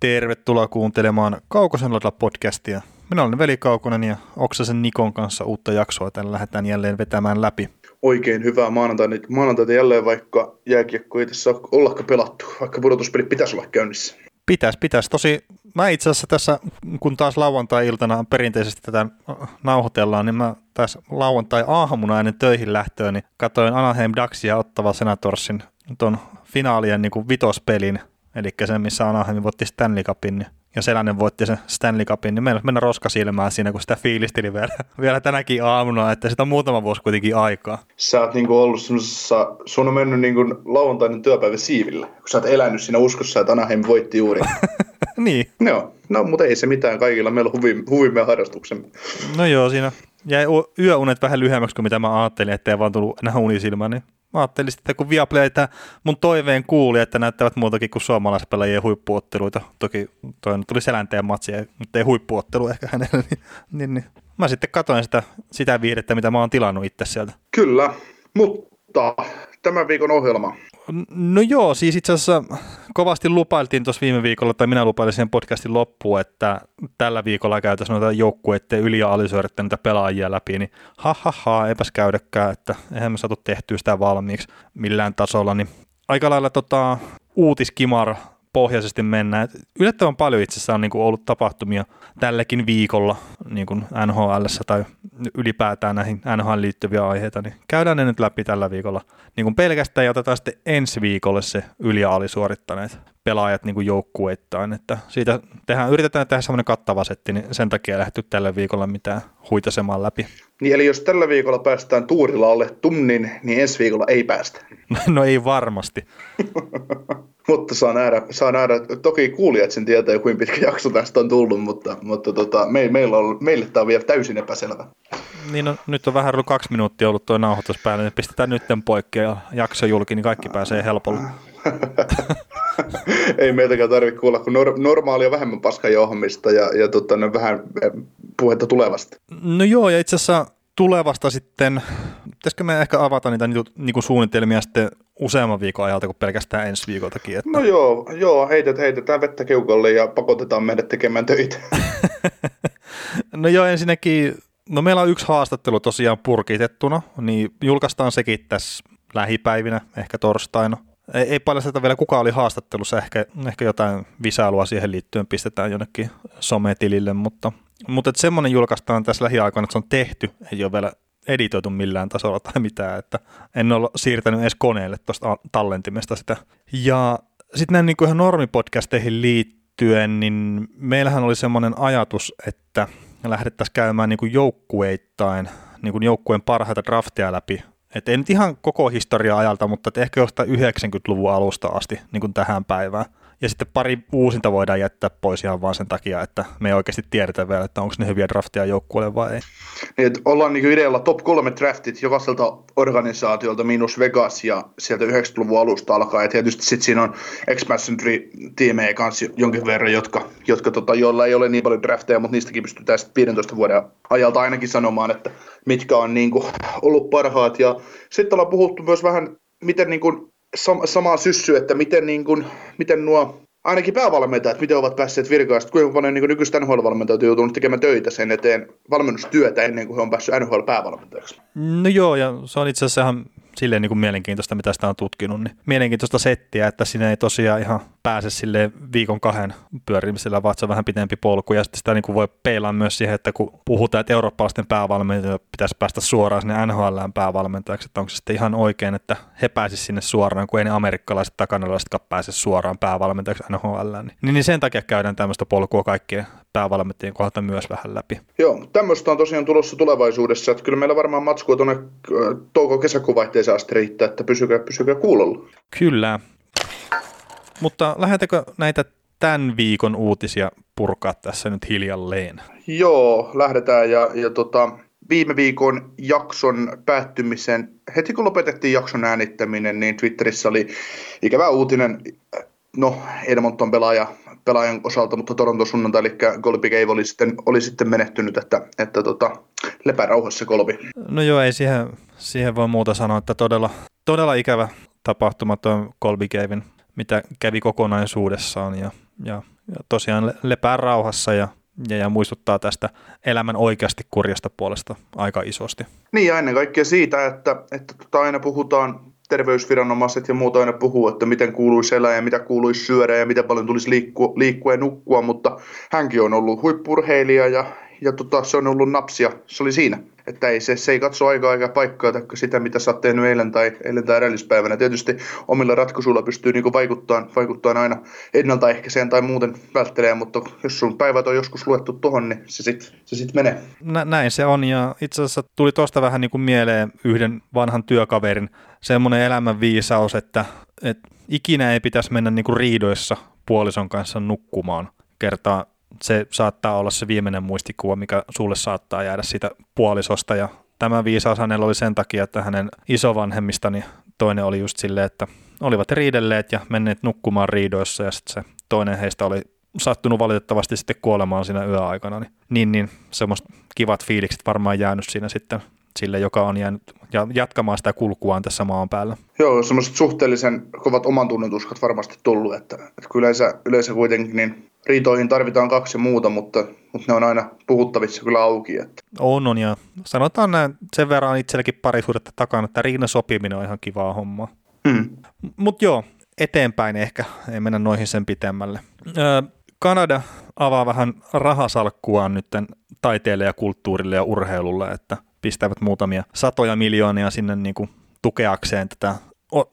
Tervetuloa kuuntelemaan Kaukosen podcastia. Minä olen Veli Kaukonen ja Oksasen Nikon kanssa uutta jaksoa tällä lähdetään jälleen vetämään läpi. Oikein hyvää maanantaita, maanantaita jälleen, vaikka jääkiekko ei tässä ollakka pelattu, vaikka pudotuspeli pitäisi olla käynnissä. Pitäisi, pitäisi. Tosi mä itse asiassa tässä, kun taas lauantai-iltana perinteisesti tätä nauhoitellaan, niin mä tässä lauantai-aamuna ennen töihin lähtöön, niin katsoin Anaheim Ducksia ottava Senatorsin tuon finaalien niin kuin vitospelin, eli sen, missä Anaheim voitti Stanley Cupin, niin ja Selänen voitti sen Stanley Cupin, niin meillä mennä roskasilmään siinä, kun sitä fiilisteli vielä, vielä tänäkin aamuna, että sitä on muutama vuosi kuitenkin aikaa. Sä oot niinku ollut semmoisessa, sun on mennyt niinku lauantainen työpäivä siivillä, kun sä oot elänyt siinä uskossa, että Anaheim voitti juuri. niin. Joo, no mutta ei se mitään, kaikilla meillä on huvi, huvimme ja harrastuksemme. No joo, siinä jäi yöunet vähän lyhyemmäksi kuin mitä mä ajattelin, ettei vaan tullut enää unisilmään, niin Mä ajattelin sitten, kun Viaplay mun toiveen kuuli, että näyttävät muutakin kuin suomalaispelaajien huippuotteluita. Toki toi tuli selänteen matsi, mutta ei huippuottelu ehkä hänelle. Niin, niin, niin. Mä sitten katsoin sitä, sitä viihdettä, mitä mä oon tilannut itse sieltä. Kyllä, mutta tämän viikon ohjelma. No joo, siis itse asiassa kovasti lupailtiin tuossa viime viikolla, tai minä lupailin sen podcastin loppuun, että tällä viikolla käytäisiin noita joukkueiden yli- ja niitä pelaajia läpi, niin ha, ha, ha eipäs käydäkään, että eihän me saatu tehtyä sitä valmiiksi millään tasolla, niin aika lailla tota, uutiskimar pohjaisesti mennään. Yllättävän paljon itse asiassa on niin kuin ollut tapahtumia tälläkin viikolla niin kuin NHL tai ylipäätään näihin NHL liittyviä aiheita, niin käydään ne nyt läpi tällä viikolla. Niin kuin pelkästään ja otetaan sitten ensi viikolle se yli- ja pelaajat niin kuin joukkueittain, että siitä tehdään, yritetään tehdä semmoinen kattava setti, niin sen takia ei lähdetty tällä viikolla mitään huitasemaan läpi. Niin eli jos tällä viikolla päästään tuurilla alle tunnin, niin ensi viikolla ei päästä. no ei varmasti. mutta saa nähdä, saa nähdä, toki kuulijat sen tietää jo kuinka pitkä jakso tästä on tullut, mutta, mutta tota, me, meillä on, meille tämä on vielä täysin epäselvä. Niin no, nyt on vähän ollut kaksi minuuttia ollut tuo nauhoitus päällä, niin pistetään nyt poikki ja jakso julki, niin kaikki pääsee helpolla. ei meiltäkään tarvitse kuulla kuin nor- normaalia vähemmän paskajohmista ja, ja tota, no, vähän eh, puhetta tulevasta. No joo, ja itse asiassa tulevasta sitten, pitäisikö me ehkä avata niitä niinku, niinku suunnitelmia sitten useamman viikon ajalta kuin pelkästään ensi viikoltakin. Että... No joo, joo heitet, heitetään vettä keukalle ja pakotetaan meidät tekemään töitä. no joo, ensinnäkin, no meillä on yksi haastattelu tosiaan purkitettuna, niin julkaistaan sekin tässä lähipäivinä, ehkä torstaina. Ei, ei paljasteta vielä kuka oli haastattelussa, ehkä, ehkä jotain visailua siihen liittyen pistetään jonnekin sometilille, mutta, mutta että semmoinen julkaistaan tässä lähiaikoina, että se on tehty, ei ole vielä editoitu millään tasolla tai mitään, että en ole siirtänyt edes koneelle tuosta tallentimesta sitä. Ja sitten näin niin kuin ihan normipodcasteihin liittyen, niin meillähän oli semmoinen ajatus, että lähdettäisiin käymään niin kuin joukkueittain, niin kuin joukkueen parhaita drafteja läpi että ei nyt ihan koko historia ajalta, mutta ehkä jostain 90-luvun alusta asti niin kuin tähän päivään. Ja sitten pari uusinta voidaan jättää pois ihan vaan sen takia, että me ei oikeasti tiedetä vielä, että onko ne hyviä drafteja joukkueelle vai ei. Niin, ollaan niin idealla top kolme draftit jokaiselta organisaatiolta minus Vegas ja sieltä 90-luvun alusta alkaa. Ja tietysti sitten siinä on X-Masonry-tiimejä kanssa jonkin verran, jotka, jotka tota, joilla ei ole niin paljon drafteja, mutta niistäkin pystytään sitten 15 vuoden ajalta ainakin sanomaan, että mitkä on niin kuin, ollut parhaat. Ja sitten ollaan puhuttu myös vähän, miten niin kuin, sam- samaa syssy, että miten, niin kuin, miten nuo ainakin päävalmentajat, miten ovat päässeet virkaan, kuinka paljon niin nykyistä NHL-valmentajat on joutunut tekemään töitä sen eteen valmennustyötä ennen kuin he on päässyt NHL-päävalmentajaksi. No joo, ja se on itse asiassa ihan silleen niin kuin mielenkiintoista, mitä sitä on tutkinut, niin mielenkiintoista settiä, että sinne ei tosiaan ihan pääse sille viikon kahden pyörimisellä, vaan se on vähän pitempi polku, ja sitten sitä niin kuin voi peilaa myös siihen, että kun puhutaan, että eurooppalaisten päävalmentajat pitäisi päästä suoraan sinne NHLään päävalmentajaksi, että onko se sitten ihan oikein, että he pääsisivät sinne suoraan, kun ei ne amerikkalaiset tai kanadalaisetkaan pääse suoraan päävalmentajaksi NHLään. Niin, niin sen takia käydään tämmöistä polkua kaikkien päävalmentajien kohdalta myös vähän läpi. Joo, tämmöistä on tosiaan tulossa tulevaisuudessa, että kyllä meillä varmaan matskua tuonne äh, touko-kesäkuun vaihteeseen asti riittää, että pysykää, pysykää kuulolla. Kyllä. Mutta lähdetäänkö näitä tämän viikon uutisia purkaa tässä nyt hiljalleen? Joo, lähdetään ja, ja tota, viime viikon jakson päättymisen, heti kun lopetettiin jakson äänittäminen, niin Twitterissä oli ikävä uutinen, no Edmonton pelaaja pelaajan osalta, mutta Toronto sunnuntai, eli Golbi Cave oli sitten, oli sitten menehtynyt, että, että tota, lepää rauhassa Golbi. No joo, ei siihen, siihen voi muuta sanoa, että todella, todella ikävä tapahtuma tuon Cavein, mitä kävi kokonaisuudessaan ja, ja ja tosiaan lepää rauhassa ja, ja, ja muistuttaa tästä elämän oikeasti kurjasta puolesta aika isosti. Niin ja ennen kaikkea siitä, että, että tota aina puhutaan terveysviranomaiset ja muut aina puhuu, että miten kuuluisi elää ja mitä kuuluisi syödä ja miten paljon tulisi liikkua, liikkua ja nukkua, mutta hänkin on ollut huippurheilija ja, ja tota, se on ollut napsia, se oli siinä. Että ei, se, se ei katso aikaa eikä paikkaa tai sitä, mitä sä oot tehnyt eilen tai, eilen tai edellispäivänä. Tietysti omilla ratkaisuilla pystyy niinku vaikuttamaan, vaikuttamaan aina ennaltaehkäiseen tai muuten välttelee, mutta jos sun päivät on joskus luettu tohon, niin se sitten se sit menee. Nä, näin se on ja itse asiassa tuli tuosta vähän niin kuin mieleen yhden vanhan työkaverin semmoinen elämän viisaus, että, että ikinä ei pitäisi mennä niin kuin riidoissa puolison kanssa nukkumaan kertaa se saattaa olla se viimeinen muistikuva, mikä sulle saattaa jäädä siitä puolisosta. Ja tämä viisaus hänellä oli sen takia, että hänen isovanhemmistani toinen oli just silleen, että olivat riidelleet ja menneet nukkumaan riidoissa ja sitten se toinen heistä oli sattunut valitettavasti sitten kuolemaan siinä yöaikana, niin, niin, niin semmoista kivat fiilikset varmaan jäänyt siinä sitten sille, joka on jäänyt ja jatkamaan sitä kulkuaan tässä maan päällä. Joo, semmoiset suhteellisen kovat oman tunnetuskat varmasti tullut, että, että yleensä, yleensä kuitenkin niin riitoihin tarvitaan kaksi muuta, mutta, mutta ne on aina puhuttavissa kyllä auki. Että. On, on, ja sanotaan näin, sen verran itselläkin parisuudetta takana, että riidan sopiminen on ihan kivaa hommaa. Hmm. Mutta joo, eteenpäin ehkä, ei mennä noihin sen pitemmälle. Öö, Kanada avaa vähän rahasalkkuaan nyt taiteelle ja kulttuurille ja urheilulle, että pistävät muutamia satoja miljoonia sinne niin kuin tukeakseen tätä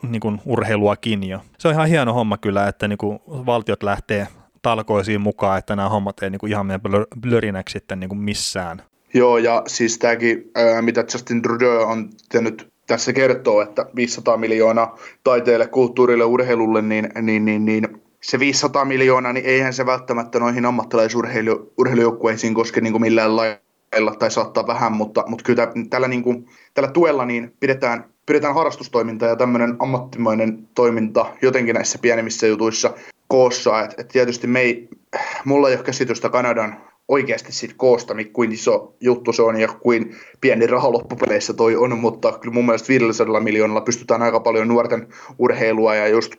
niin kuin urheiluakin jo. Se on ihan hieno homma kyllä, että niin kuin valtiot lähtee talkoisiin mukaan, että nämä hommat ei niin kuin ihan mene blörinäksi sitten niin kuin missään. Joo, ja siis tämäkin, mitä Justin Trudeau on tehnyt tässä kertoo, että 500 miljoonaa taiteelle, kulttuurille, urheilulle, niin, niin, niin, niin se 500 miljoonaa, niin eihän se välttämättä noihin ammattilaisurheilujoukkueisiin koske niin kuin millään lailla tai saattaa vähän, mutta, mutta kyllä tällä, niin kuin, tällä tuella niin pidetään, pidetään harrastustoiminta ja tämmöinen ammattimainen toiminta jotenkin näissä pienemmissä jutuissa koossa. Et, et tietysti me ei, mulla ei ole käsitystä Kanadan oikeasti siitä koosta, kuin iso juttu se on ja kuin pieni raha loppupeleissä toi on, mutta kyllä mun mielestä 500 miljoonalla pystytään aika paljon nuorten urheilua ja just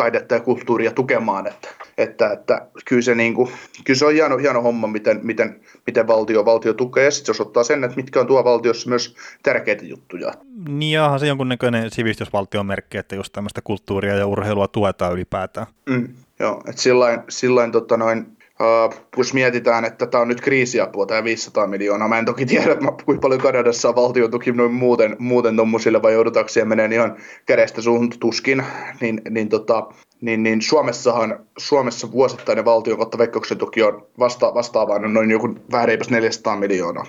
taidetta ja kulttuuria tukemaan, että, että, että kyllä, se niin kuin, kyllä se on hieno, hieno homma, miten, miten, miten valtio, valtio tukee, ja sitten se osoittaa sen, että mitkä on tuo valtiossa myös tärkeitä juttuja. Niin, ja se jonkunnäköinen sivistysvaltion merkki, että just tämmöistä kulttuuria ja urheilua tuetaan ylipäätään. Mm, joo, että sillain, sillain tota noin, Jos mietitään, että tämä on nyt kriisiapua, tämä 500 miljoonaa. Mä en toki tiedä, kuinka paljon Kanadassa on valtion tuki noin muuten, muuten tuommoisille, vai joudutaanko siihen menee ihan kädestä suuhun tuskin. Niin, niin, tota, niin, niin Suomessahan, Suomessa vuosittainen valtion kautta veikkauksen tuki on vasta, vastaavaan noin joku vähän reipas 400 miljoonaa.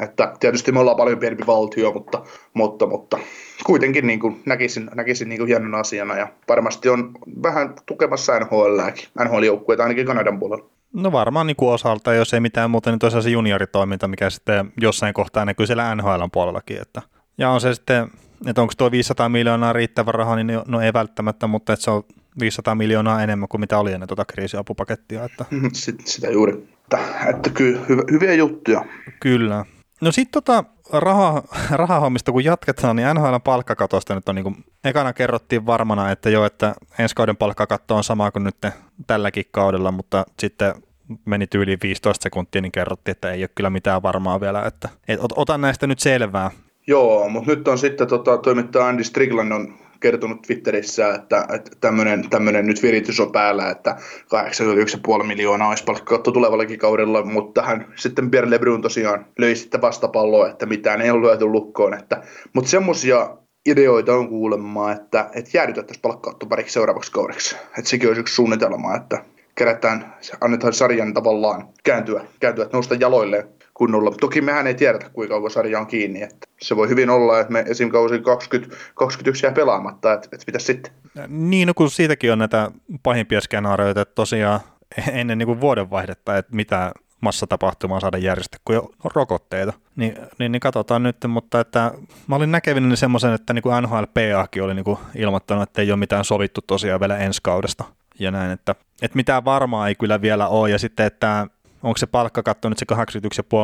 Että tietysti me ollaan paljon pienempi valtio, mutta, mutta, mutta kuitenkin niin kuin näkisin, näkisin niin kuin hienon asiana ja varmasti on vähän tukemassa NHLääkin, NHL-joukkueita ainakin Kanadan puolella. No varmaan niin kuin osalta, jos ei mitään muuta, niin tosiaan se junioritoiminta, mikä sitten jossain kohtaa näkyy siellä NHL puolellakin. Että. Ja on se sitten, että onko tuo 500 miljoonaa riittävä raha, niin no ei välttämättä, mutta että se on 500 miljoonaa enemmän kuin mitä oli ennen tuota kriisiapupakettia. Että. Sitä juuri. Että, että kyllä hyviä juttuja. Kyllä. No sitten tota raha, rahahommista kun jatketaan, niin NHL palkkakatosta nyt on niin kuin, ekana kerrottiin varmana, että joo, että ensi kauden palkkakatto on sama kuin nyt tälläkin kaudella, mutta sitten meni tyyliin 15 sekuntia, niin kerrottiin, että ei ole kyllä mitään varmaa vielä, että et, otan näistä nyt selvää. Joo, mutta nyt on sitten tota, toimittaja Andy Strickland on kertonut Twitterissä, että, että tämmöinen, nyt viritys on päällä, että 81,5 miljoonaa olisi palkkattu tulevallakin kaudella, mutta hän sitten Pierre Lebrun tosiaan löi sitten vastapalloa, että mitään ei ole lyöty lukkoon. Että, mutta semmoisia ideoita on kuulemma, että, että jäädytettäisiin palkkaattu pariksi seuraavaksi kaudeksi. Että sekin olisi yksi suunnitelma, että kerätään, annetaan sarjan tavallaan kääntyä, kääntyä nousta jaloilleen kunnolla. Toki mehän ei tiedetä, kuinka kauan sarja on kiinni. Että se voi hyvin olla, että me esim. kausi 20, 21 jää pelaamatta, että, että mitä sitten? Niin, no kun siitäkin on näitä pahimpia skenaarioita, että tosiaan ennen niin kuin vuodenvaihdetta, että mitä massatapahtumaa saada järjestää, kun on rokotteita. Niin, niin, niin katsotaan nyt, mutta että mä olin näkevinä semmoisen, että niin kuin NHLPAkin oli niin kuin ilmoittanut, että ei ole mitään sovittu tosiaan vielä ensi kaudesta. Ja näin, että, että mitään varmaa ei kyllä vielä ole. Ja sitten, että onko se palkkakatto nyt se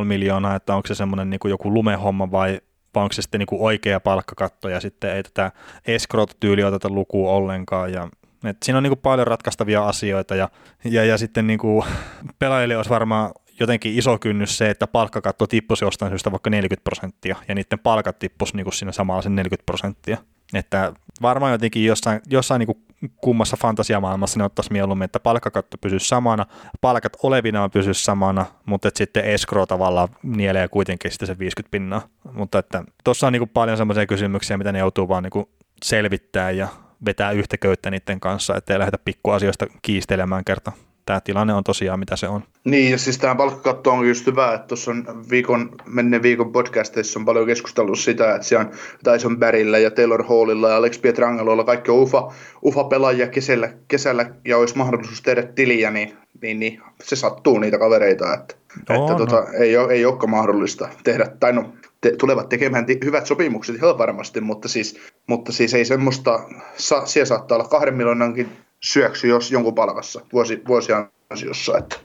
81,5 miljoonaa, että onko se semmoinen niin joku lumehomma vai, vai onko se sitten niin kuin oikea palkkakatto ja sitten ei tätä escrow-tyyliä oteta lukuun ollenkaan ja Et siinä on niin kuin paljon ratkaistavia asioita ja, ja, ja sitten niin kuin pelaajille olisi varmaan jotenkin iso kynnys se, että palkkakatto tippuisi jostain syystä vaikka 40 prosenttia ja niiden palkat tippuisi niin kuin siinä samalla sen 40 prosenttia. Että varmaan jotenkin jossain, jossain niin kummassa fantasiamaailmassa ne ottaisi mieluummin, että palkkakatto pysyisi samana, palkat olevinaan pysyisi samana, mutta että sitten escrow tavallaan nielee kuitenkin sitten se 50 pinnaa. Mutta että tuossa on niin paljon semmoisia kysymyksiä, mitä ne joutuu vaan niin selvittää ja vetää yhtä köyttä niiden kanssa, ettei lähdetä pikkuasioista kiistelemään kerta tämä tilanne on tosiaan mitä se on. Niin, ja siis tämä palkkakatto on just hyvä, että tuossa on viikon, menneen viikon podcasteissa on paljon keskustellut sitä, että siellä on Tyson Barryllä ja Taylor Hallilla ja Alex Pietrangelolla kaikki on ufa, ufa pelaajia kesällä, kesällä ja olisi mahdollisuus tehdä tiliä, niin, niin, niin se sattuu niitä kavereita, että, no, että no. Tota, ei, ole, ei olekaan mahdollista tehdä, tai no te, tulevat tekemään t- hyvät sopimukset ihan varmasti, mutta siis, mutta siis ei semmoista, sa, siellä saattaa olla kahden miljoonankin syöksy jos jonkun palkassa vuosi, vuosia ansiossa. Että,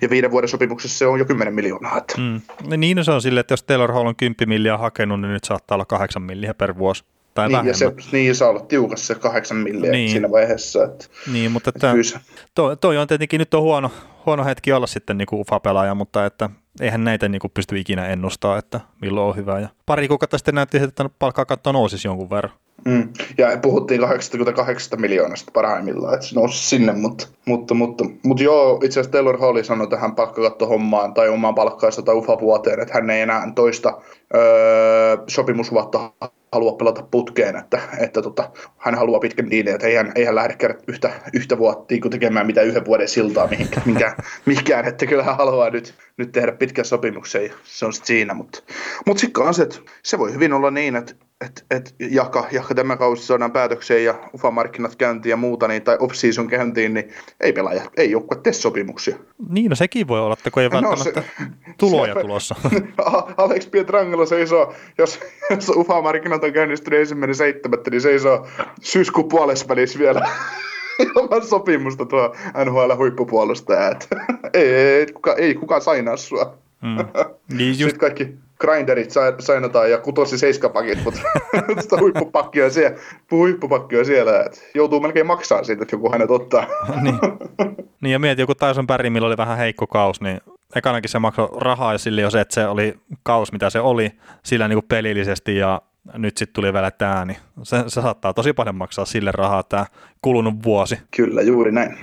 ja viiden vuoden sopimuksessa se on jo 10 miljoonaa. Että. Mm. No niin se on sille, että jos Taylor Hall on 10 milliä hakenut, niin nyt saattaa olla 8 milliä per vuosi. Tai niin, ja se, niin, saa olla tiukassa se 8 milliä niin. siinä vaiheessa. Että, niin, mutta että, että toi, toi, on tietenkin nyt on huono, huono hetki olla sitten niin kuin UFA-pelaaja, mutta että eihän näitä niin kuin pysty ikinä ennustaa, että milloin on hyvä. Ja pari kuukautta sitten näytti, että palkkakatto nousisi jonkun verran. Mm. Ja puhuttiin 88 miljoonasta parhaimmillaan, että se nousi sinne, mutta, mutta, mutta, mutta joo, itse asiassa Taylor Holly sanoi tähän palkkakattohommaan tai omaan palkkaansa tai UFA-vuoteen, että hän ei enää toista öö, sopimusvuotta halua pelata putkeen, että, että tota, hän haluaa pitkän diilin, että ei hän, ei hän lähde kerran yhtä, yhtä vuotta niin tekemään mitä yhden vuoden siltaa mihinkään, mihinkään, mihinkään että kyllä hän haluaa nyt, nyt tehdä pitkän sopimuksen ja se on sitten siinä, mutta, mutta sitten se voi hyvin olla niin, että että et, jaka, jaka tämä kausi saadaan päätökseen ja UFA-markkinat käyntiin ja muuta, niin, tai off-season käyntiin, niin ei pelaaja, ei joukkue tee sopimuksia. Niin, no sekin voi olla, että kun ei no, välttämättä se, tuloja se, tulossa. Alex Pietrangelo seisoo, jos, jos UFA-markkinat on käynnistynyt ensimmäinen seitsemättä, niin seisoo syyskuun puolessa välissä vielä ilman sopimusta tuo NHL-huippupuolustaja. ei, ei, kuka, ei kukaan sainaa sua. Mm. Niin just... Sitten kaikki grinderit sainataan ja kutosi seiskapakit, mutta sitä huippupakkia on siellä, huippupakki on siellä, että joutuu melkein maksaa siitä, että joku hänet ottaa. niin. niin ja mieti, joku Tyson Barry, millä oli vähän heikko kaus, niin ekanakin se maksoi rahaa ja sille jo se, että se oli kaus, mitä se oli, sillä niin kuin pelillisesti ja nyt sitten tuli vielä tämä, niin se, se saattaa tosi paljon maksaa sille rahaa tämä kulunut vuosi. Kyllä, juuri näin.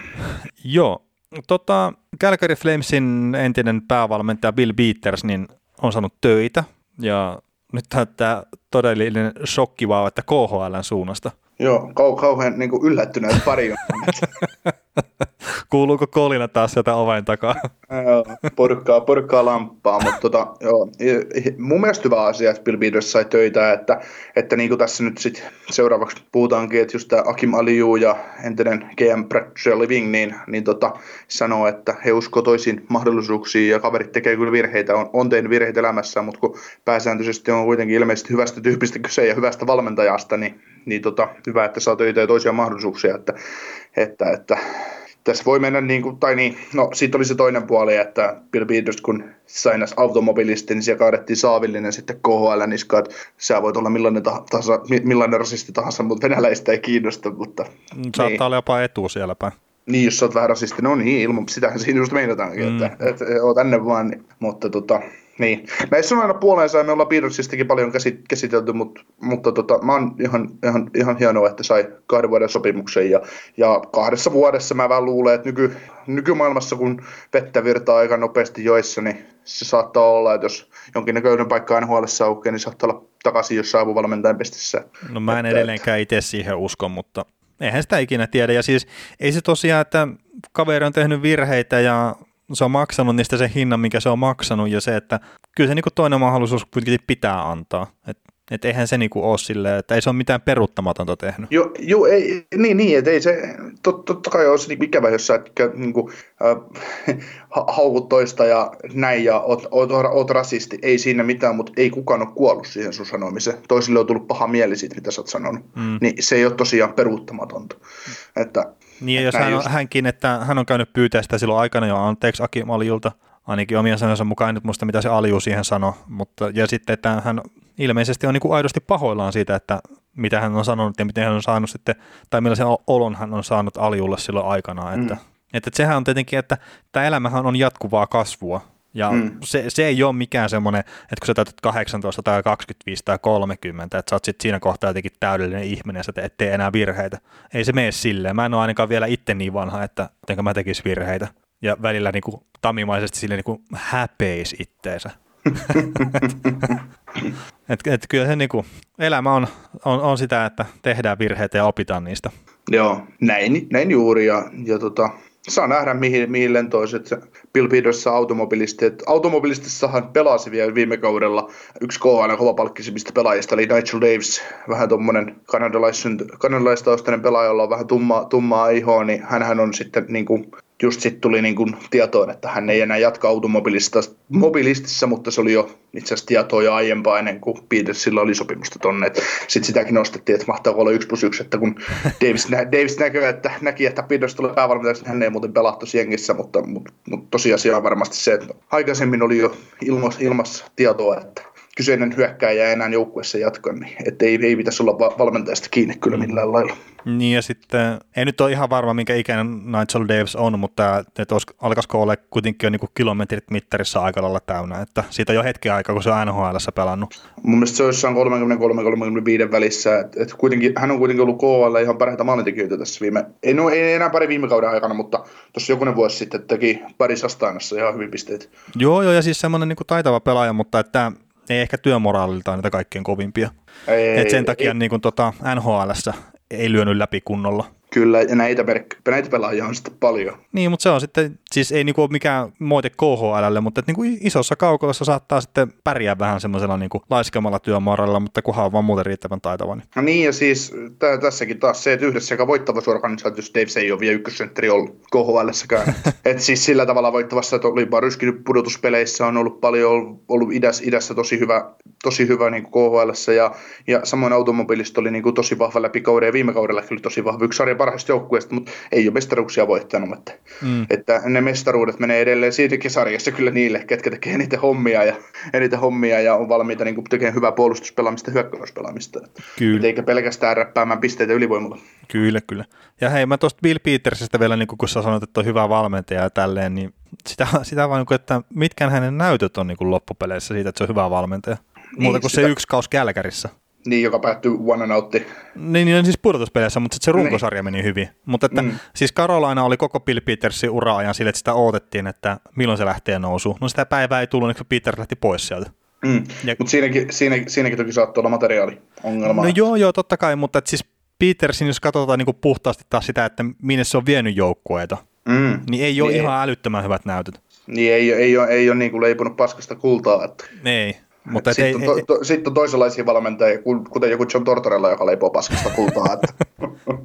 Joo, tota, Calgary Flamesin entinen päävalmentaja Bill Beaters, niin on saanut töitä. Ja nyt tämä todellinen shokki vaan, että KHLn suunnasta. Joo, kau- kauhean niin yllättyneet pari Kuuluuko kolina taas sieltä oven takaa? Joo, porkkaa, porkkaa lamppaa, mutta tota, joo, mun mielestä hyvä asia, että Bill Peters sai töitä, että, että niin kuin tässä nyt sit seuraavaksi puhutaankin, että just tämä Akim Aliu ja entinen GM Brad Living, niin, niin tota, sanoo, että he uskoo toisiin mahdollisuuksiin ja kaverit tekee kyllä virheitä, on, on tehnyt virheitä elämässä, mutta kun pääsääntöisesti on kuitenkin ilmeisesti hyvästä tyypistä kyse ja hyvästä valmentajasta, niin, niin tota, hyvä, että saa töitä ja toisia mahdollisuuksia, että, että, että tässä voi mennä niin kuin, tai niin, no sitten oli se toinen puoli, että Bill Peters kun sainas automobilisti, niin siellä kaadettiin saavillinen sitten KHL niskaan, että sä voit olla millainen, tahansa, millainen rasisti tahansa, mutta venäläistä ei kiinnosta, mutta... Mm, saattaa niin. olla jopa etu siellä päin. Niin, jos sä oot vähän rasisti, no niin, ilman, sitähän siinä just meinataankin, mm. että, että, että tänne vaan, niin, mutta tota, niin. Näissä on aina puoleensa ja me ollaan Beatlesistakin paljon käsitelty, mutta, mutta tota, mä oon ihan, ihan, ihan hienoa, että sai kahden vuoden sopimuksen ja, ja kahdessa vuodessa mä vähän luulen, että nyky, nykymaailmassa kun vettä virtaa aika nopeasti joissa, niin se saattaa olla, että jos jonkinnäköinen paikka huolessa aukeaa, niin saattaa olla takaisin jossain apuvalmentajan pestissä. No mä en että, edelleenkään itse siihen usko, mutta eihän sitä ikinä tiedä. Ja siis ei se tosiaan, että kaveri on tehnyt virheitä ja se on maksanut niistä sen hinnan, mikä se on maksanut, ja se, että kyllä se niin kuin toinen mahdollisuus kuitenkin pitää antaa. Et, et eihän se niinku ole silleen, että ei se ole mitään peruuttamatonta tehnyt. Joo, jo, ei, niin, niin, että ei se, tot, totta kai olisi niin ikävä, jos sä et niin kuin, äh, haukut toista ja näin ja oot, oot, oot, rasisti, ei siinä mitään, mutta ei kukaan ole kuollut siihen sun sanomiseen. Toisille on tullut paha mieli siitä, mitä sä oot sanonut. Mm. Niin se ei ole tosiaan peruuttamatonta. Että, niin, ja jos hän, on, hänkin, että hän on käynyt pyytää sitä silloin aikana jo anteeksi Aki Maljulta ainakin omien sanojensa mukaan, en nyt muista mitä se Alju siihen sanoi, mutta ja sitten, että hän ilmeisesti on niin kuin aidosti pahoillaan siitä, että mitä hän on sanonut ja miten hän on saanut sitten, tai millaisen olon hän on saanut Aljulle silloin aikanaan, että, mm. että, että sehän on tietenkin, että tämä elämähän on jatkuvaa kasvua, ja mm. se, se ei ole mikään semmoinen, että kun sä täytät 18 tai 25 tai 30, että sä oot sit siinä kohtaa jotenkin täydellinen ihminen ja sä et tee enää virheitä. Ei se mene silleen. Mä en ole ainakaan vielä itse niin vanha, että miten mä tekis virheitä. Ja välillä niin kuin, tamimaisesti sille niin kuin häpeis itteensä. et, et kyllä se niin kuin, elämä on, on, on, sitä, että tehdään virheitä ja opitaan niistä. Joo, näin, näin juuri. Ja, ja tota, saa nähdä, mihin, mihin lentoiset Bill Petersa automobilisti. automobilistissahan pelasi vielä viime kaudella yksi KHL kovapalkkisimmista pelaajista, eli Nigel Davis, vähän tuommoinen kanadalaistaustainen pelaaja, jolla on vähän tummaa, tummaa ihoa, niin hän on sitten niin kuin just sitten tuli niin kuin tietoon, että hän ei enää jatka automobilistissa, mutta se oli jo itse asiassa tietoa jo aiempaa ennen kuin Petersillä oli sopimusta tonne. Sitten sitäkin nostettiin, että mahtaa olla yksi plus yksi, että kun Davis, nä, Davis näkö, että, näki, että Peters tulee päävalmentajaksi, niin hän ei muuten pelattu jengissä, mutta, mutta, mutta tosiasia on varmasti se, että aikaisemmin oli jo ilmassa, ilmassa tietoa, että kyseinen hyökkääjä ei enää joukkueessa jatka, niin ettei, ei pitäisi olla valmentajasta kiinni kyllä millään lailla. Niin ja sitten, ei nyt ole ihan varma minkä ikäinen Nigel Davis on, mutta että olisi, alkaisiko olla kuitenkin jo niin kilometrit mittarissa aika lailla täynnä, että siitä on jo hetki aikaa, kun se on nhl pelannut. Mun mielestä se on jossain 33-35 välissä, että, että kuitenkin, hän on kuitenkin ollut KHL ihan parhaita maalintekijöitä tässä viime, ei, no, ei enää pari viime kauden aikana, mutta tuossa jokunen vuosi sitten teki pari Sastainassa ihan hyvin pisteet. Joo, joo, ja siis semmoinen niin taitava pelaaja, mutta että ei ehkä työmoraaliltaan niitä kaikkein kovimpia. Ei, Et sen ei, takia ei. Niin kuin tota NHLssä ei lyönyt läpi kunnolla. Kyllä, ja näitä, merk- näitä pelaajia on sitten paljon. Niin, mutta se on sitten, siis ei niinku ole mikään moite KHLlle, mutta niinku isossa kaukolossa saattaa sitten pärjää vähän semmoisella niinku laiskemalla työmaaralla, mutta kunhan on vaan muuten riittävän taitava. Niin. No niin, ja siis t- tässäkin taas se, että yhdessä sekä voittavasorganisaatiossa Davis ei ole vielä ykkössentteri ollut KHLssäkään. että siis sillä tavalla voittavassa, että oli ryskinyt pudotuspeleissä, on ollut paljon ollut idässä, idässä tosi hyvä, tosi hyvä niin KHLssä, ja, ja samoin automobilista oli niin kuin tosi vahva läpi kauden, ja viime kaudella kyllä tosi vahva yksi sarjan parhaista joukkueista, mutta ei ole mestaruuksia voittanut. Että, mm. että ne mestaruudet menee edelleen siitäkin sarjassa kyllä niille, ketkä tekee eniten hommia ja, eniten hommia ja on valmiita niin tekemään hyvää puolustuspelaamista ja hyökkäyspelaamista. Kyllä. eikä pelkästään räppäämään pisteitä ylivoimalla. Kyllä, kyllä. Ja hei, mä tuosta Bill Petersistä vielä, niin kun sä sanoit, että on hyvä valmentaja ja tälleen, niin sitä, sitä vaan, niin että mitkään hänen näytöt on niin loppupeleissä siitä, että se on hyvä valmentaja. Muuta niin, kuin sitä... se yksi kaus Kälkärissä. Niin, joka päättyi one and out. Niin, niin siis pudotuspeleissä, mutta se runkosarja niin. meni hyvin. Mutta että, mm. siis Carolina oli koko Bill Petersin ura-ajan sille, että sitä odotettiin, että milloin se lähtee nousuun. No sitä päivää ei tullut, niin Peter lähti pois sieltä. Mm. Ja... Mutta siinäkin, siinä, siinäkin toki saattoi olla materiaaliongelma. No joo, joo, totta kai, mutta että siis Petersin, jos katsotaan niin kuin puhtaasti taas sitä, että minne se on vienyt joukkueita, mm. niin ei ole niin ihan ei. älyttömän hyvät näytöt. Niin ei, ei, ei ole, ei ole niin kuin leipunut paskasta kultaa. Että... Ei, mutta sitten, ei, on to, to, sitten on toisenlaisia valmentajia, kuten joku John Tortorella, joka leipoo paskasta kultaa. Että.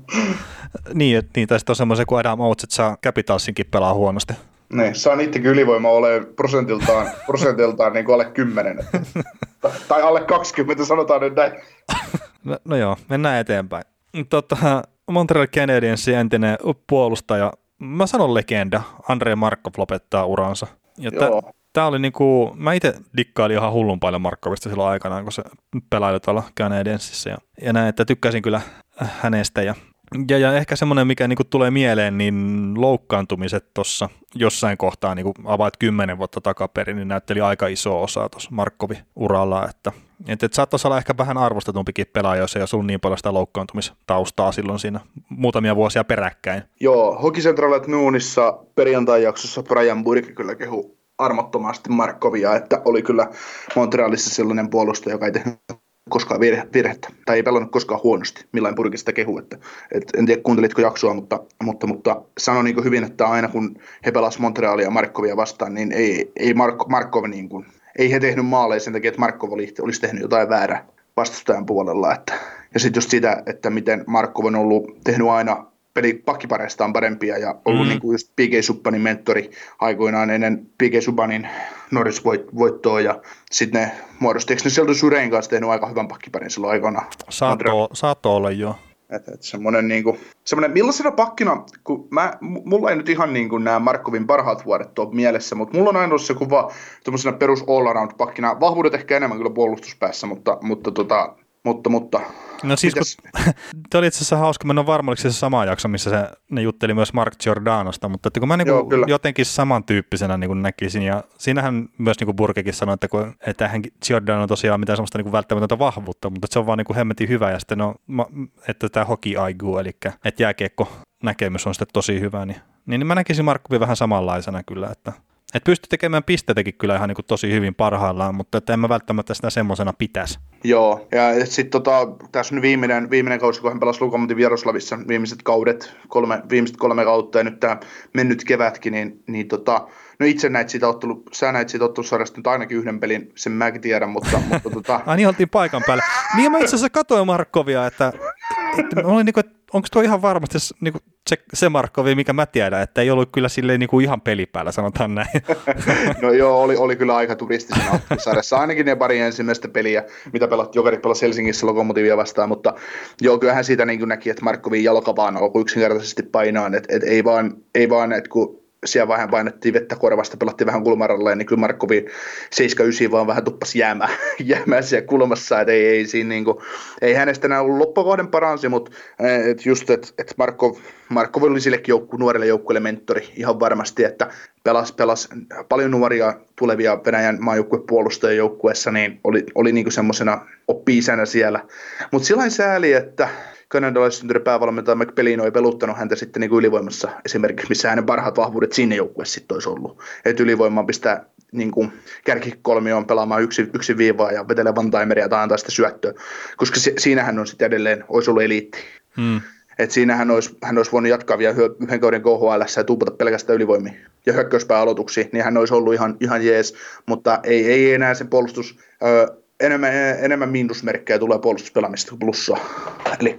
niin, niin, tai sitten on semmoisia kuin Adam Oates, että saa Capitalsinkin pelaa huonosti. Niin, saa niidenkin ylivoima ole prosentiltaan, prosentiltaan niin kuin alle 10. Että, tai alle 20, sanotaan nyt näin. No, no joo, mennään eteenpäin. Tota, Montreal Canadiensin entinen puolustaja, mä sanon legenda, Andre Markov lopettaa uransa. Ja Joo. Tämä oli niinku, mä itse dikkailin ihan hullun paljon Markkovista silloin aikanaan, kun se pelaili tuolla Canadiensissa ja, ja näin, että tykkäsin kyllä hänestä ja ja, ja ehkä semmoinen, mikä niinku tulee mieleen, niin loukkaantumiset tuossa jossain kohtaa niinku avaat kymmenen vuotta takaperin, niin näytteli aika iso osa tuossa Markkovi uralla, että et, et saattaisi olla ehkä vähän arvostetumpikin pelaaja, jos ei ole niin paljon sitä loukkaantumistaustaa silloin siinä muutamia vuosia peräkkäin. Joo, Hockey Central Noonissa perjantai-jaksossa Brian Burke kyllä kehu armottomasti Markkovia, että oli kyllä Montrealissa sellainen puolustaja, joka ei tehnyt koskaan virhettä, tai ei pelannut koskaan huonosti, millain purkista kehu, että, että en tiedä kuuntelitko jaksoa, mutta, mutta, mutta sanoi niin hyvin, että aina kun he pelasivat Montrealia Markkovia vastaan, niin ei, ei Mark, Markov niin kuin, ei he tehnyt maaleja sen takia, että Markov oli, olisi tehnyt jotain väärää vastustajan puolella. Että, ja sitten just sitä, että miten Markov on ollut tehnyt aina peli pakkipareistaan parempia ja ollut mm. niin kuin just P.K. Subbanin mentori aikoinaan ennen P.K. Subbanin Norris-voittoa ja sitten ne muodosti, eikö ne sieltä Surein kanssa tehnyt aika hyvän pakkiparin silloin aikana? Saatto, saatto olla joo. Et, et semmoinen, niin kuin, semmoinen, millaisena pakkina, kun mä, mulla ei nyt ihan niin kuin nämä Markovin parhaat vuodet ole mielessä, mutta mulla on aina ollut se kuva tuommoisena perus all-around pakkina. Vahvuudet ehkä enemmän kyllä puolustuspäässä, mutta, mutta tota, mutta, mutta. No siis kun, te oli itse asiassa hauska, mä en ole varma, oliko se sama jakso, missä se, ne jutteli myös Mark Giordanosta, mutta että kun mä niinku Joo, jotenkin samantyyppisenä niinku näkisin, ja siinähän myös niinku Burkekin sanoi, että, kun, että hän Giordano tosiaan mitään semmoista niinku välttämätöntä vahvuutta, mutta se on vaan niinku hemmetin hyvä, ja sitten no, että tämä hockey aigu, eli että jääkiekko näkemys on sitten tosi hyvä, niin, niin mä näkisin Markkovi vähän samanlaisena kyllä, että et pysty tekemään pisteitäkin kyllä ihan niin tosi hyvin parhaillaan, mutta että en mä välttämättä sitä semmoisena pitäisi. Joo, ja sitten tota, tässä on viimeinen, viimeinen kausi, kun hän pelasi Lukomotin Vieroslavissa, viimeiset kaudet, kolme, viimeiset kolme kautta ja nyt tämä mennyt kevätkin, niin, niin tota, no itse näit siitä ottelu, sä näit siitä ottelusarjasta nyt ainakin yhden pelin, sen mäkin tiedän, mutta... mutta tota... Ai niin oltiin paikan päällä. Niin mä itse asiassa katsoin Markkovia, että, että mä olin niin kuin, että onko tuo ihan varmasti niin kuin se, se Markovi, mikä mä tiedän, että ei ollut kyllä silleen niin kuin ihan pelipäällä, sanotaan näin. no joo, oli, oli kyllä aika turistisena sarjassa, ainakin ne pari ensimmäistä peliä, mitä pelat, Jokerit pelasi Helsingissä Lokomotivia vastaan, mutta joo, kyllähän siitä niin kuin näki, että Markovin jalka vaan alkoi yksinkertaisesti painaa, että, että ei vaan, ei vaan että kun siellä vähän painettiin vettä korvasta, pelattiin vähän kulmaralleen, niin kyllä Markkovi 79 vaan vähän tuppasi jäämään, jäämään siellä kulmassa, että ei, ei, siinä niin kuin, ei hänestä enää ollut loppukohden paransi, mutta et just, että et Markko, Markko oli sillekin joukku, nuorelle joukkueelle mentori ihan varmasti, että pelas, pelas paljon nuoria tulevia Venäjän maajoukkuepuolustajien joukkueessa, niin oli, oli niin semmoisena oppi siellä. Mutta sillä sääli, että kanadalaissyntyinen päävalmentaja McPellino ei peluttanut häntä sitten niin kuin ylivoimassa esimerkiksi, missä hänen parhaat vahvuudet sinne joukkueessa sitten olisi ollut. Että ylivoimaan pistää niin kuin kärkikolmioon pelaamaan yksi, yksi viivaa ja vetelee vantaimeria tai antaa sitä syöttöä, koska se, siinähän on sitten edelleen, olisi ollut eliitti. Hmm. Et siinä hän olisi, hän olisi voinut jatkaa vielä yhden kauden KHL ja tuupata pelkästään ylivoimiin ja hyökkäyspääaloituksiin, niin hän olisi ollut ihan, ihan jees, mutta ei, ei enää sen puolustus, ö, enemmän, enemmän miinusmerkkejä tulee puolustuspelaamista plussaa. Eli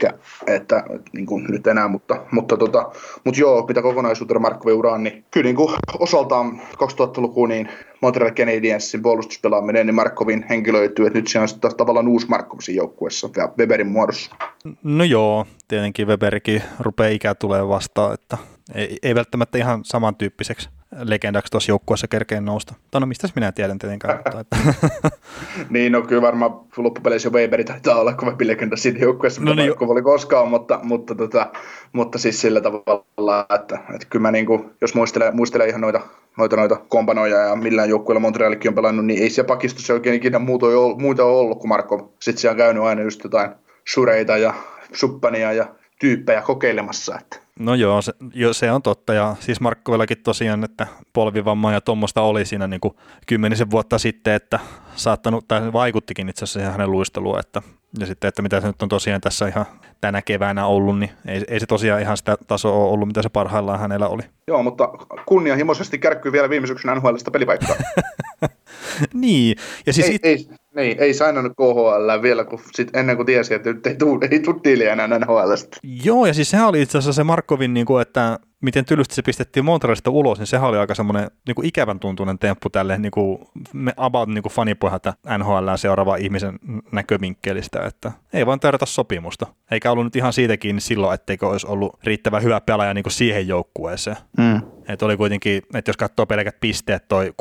että niin kuin nyt enää, mutta, mutta, tota, mutta joo, mitä kokonaisuutena Markkovi uraan, niin kyllä niin kuin osaltaan 2000-lukuun niin Montreal Canadiensin puolustuspelaaminen, niin Markovin henkilöityy, että nyt se on sitten tavallaan uusi Markovin joukkueessa ja Weberin muodossa. No joo, tietenkin Weberikin rupeaa ikä tulee vastaan, että ei, ei välttämättä ihan samantyyppiseksi legendaksi tuossa joukkueessa kerkeen nousta. Tai no mistä minä tiedän tietenkään. Mutta, että. niin, no kyllä varmaan loppupeleissä jo Weberi taitaa olla kovempi legenda siinä joukkueessa, no, niin, oli koskaan, mutta, mutta, tota, mutta siis sillä tavalla, että, että kyllä mä niin kuin, jos muistelee, muistelee ihan noita, noita, noita kompanoja ja millään joukkueella Montrealikin on pelannut, niin ei siellä pakistossa oikein ikinä muuta ole, muuta ole ollut kuin Marko. Sitten siellä on käynyt aina just jotain sureita ja suppania ja tyyppejä kokeilemassa. Että. No joo se, jo, se on totta. Ja siis Markkovillakin tosiaan, että polvivamma ja tuommoista oli siinä niin kuin kymmenisen vuotta sitten, että saattanut, tai vaikuttikin itse asiassa hänen luisteluun, että ja sitten, että mitä se nyt on tosiaan tässä ihan tänä keväänä ollut, niin ei, ei se tosiaan ihan sitä tasoa ole ollut, mitä se parhaillaan hänellä oli. Joo, mutta kunnianhimoisesti kärkkyy vielä viime syksynä NHLista pelipaikkaa. niin. Ja siis ei, it... ei, ei, ei sainannut KHL vielä, kun sit ennen kuin tiesi, että nyt ei tule ei tuu enää NHLista. Joo, ja siis sehän oli itse asiassa se Markovin, niin kuin, että miten tylysti se pistettiin Montrealista ulos, niin sehän oli aika semmoinen niin kuin ikävän tuntuinen temppu tälle niin kuin, about niin kuin fanipohjalta NHL seuraava ihmisen näkövinkkelistä, että ei vaan tarjota sopimusta. Eikä ollut nyt ihan siitäkin silloin, etteikö olisi ollut riittävän hyvä pelaaja niin kuin siihen joukkueeseen. Mm. Et oli kuitenkin, että jos katsoo pelkät pisteet toi 16-17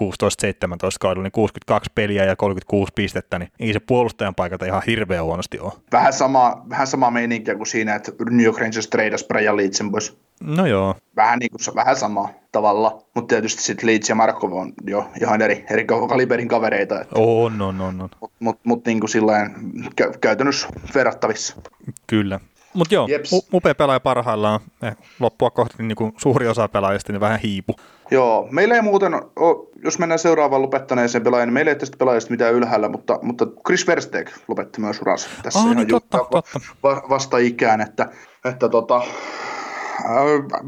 kaudella, niin 62 peliä ja 36 pistettä, niin ei se puolustajan paikalta ihan hirveän huonosti ole. Vähän sama, vähän sama meininkiä kuin siinä, että New York Rangers treidas Brian Leedsen pois. No joo. Vähän, niin kuin, vähän sama tavalla, mutta tietysti sitten Leeds ja Markov on jo ihan eri, eri kaliberin kavereita. Että, on, on, on, on. Mutta mut, mut, niin kuin sillain, kä- käytännössä verrattavissa. Kyllä. Mutta joo, Jeps. upea pelaaja parhaillaan. Eh, loppua kohti niin kuin suuri osa pelaajista niin vähän hiipu. Joo, meillä ei muuten, ole, jos mennään seuraavaan lopettaneeseen pelaajan, niin meillä ei tästä pelaajasta mitään ylhäällä, mutta, mutta Chris Versteeg lopetti myös uransa tässä ah, ihan niin, totta, totta. vasta ikään, että, että tota,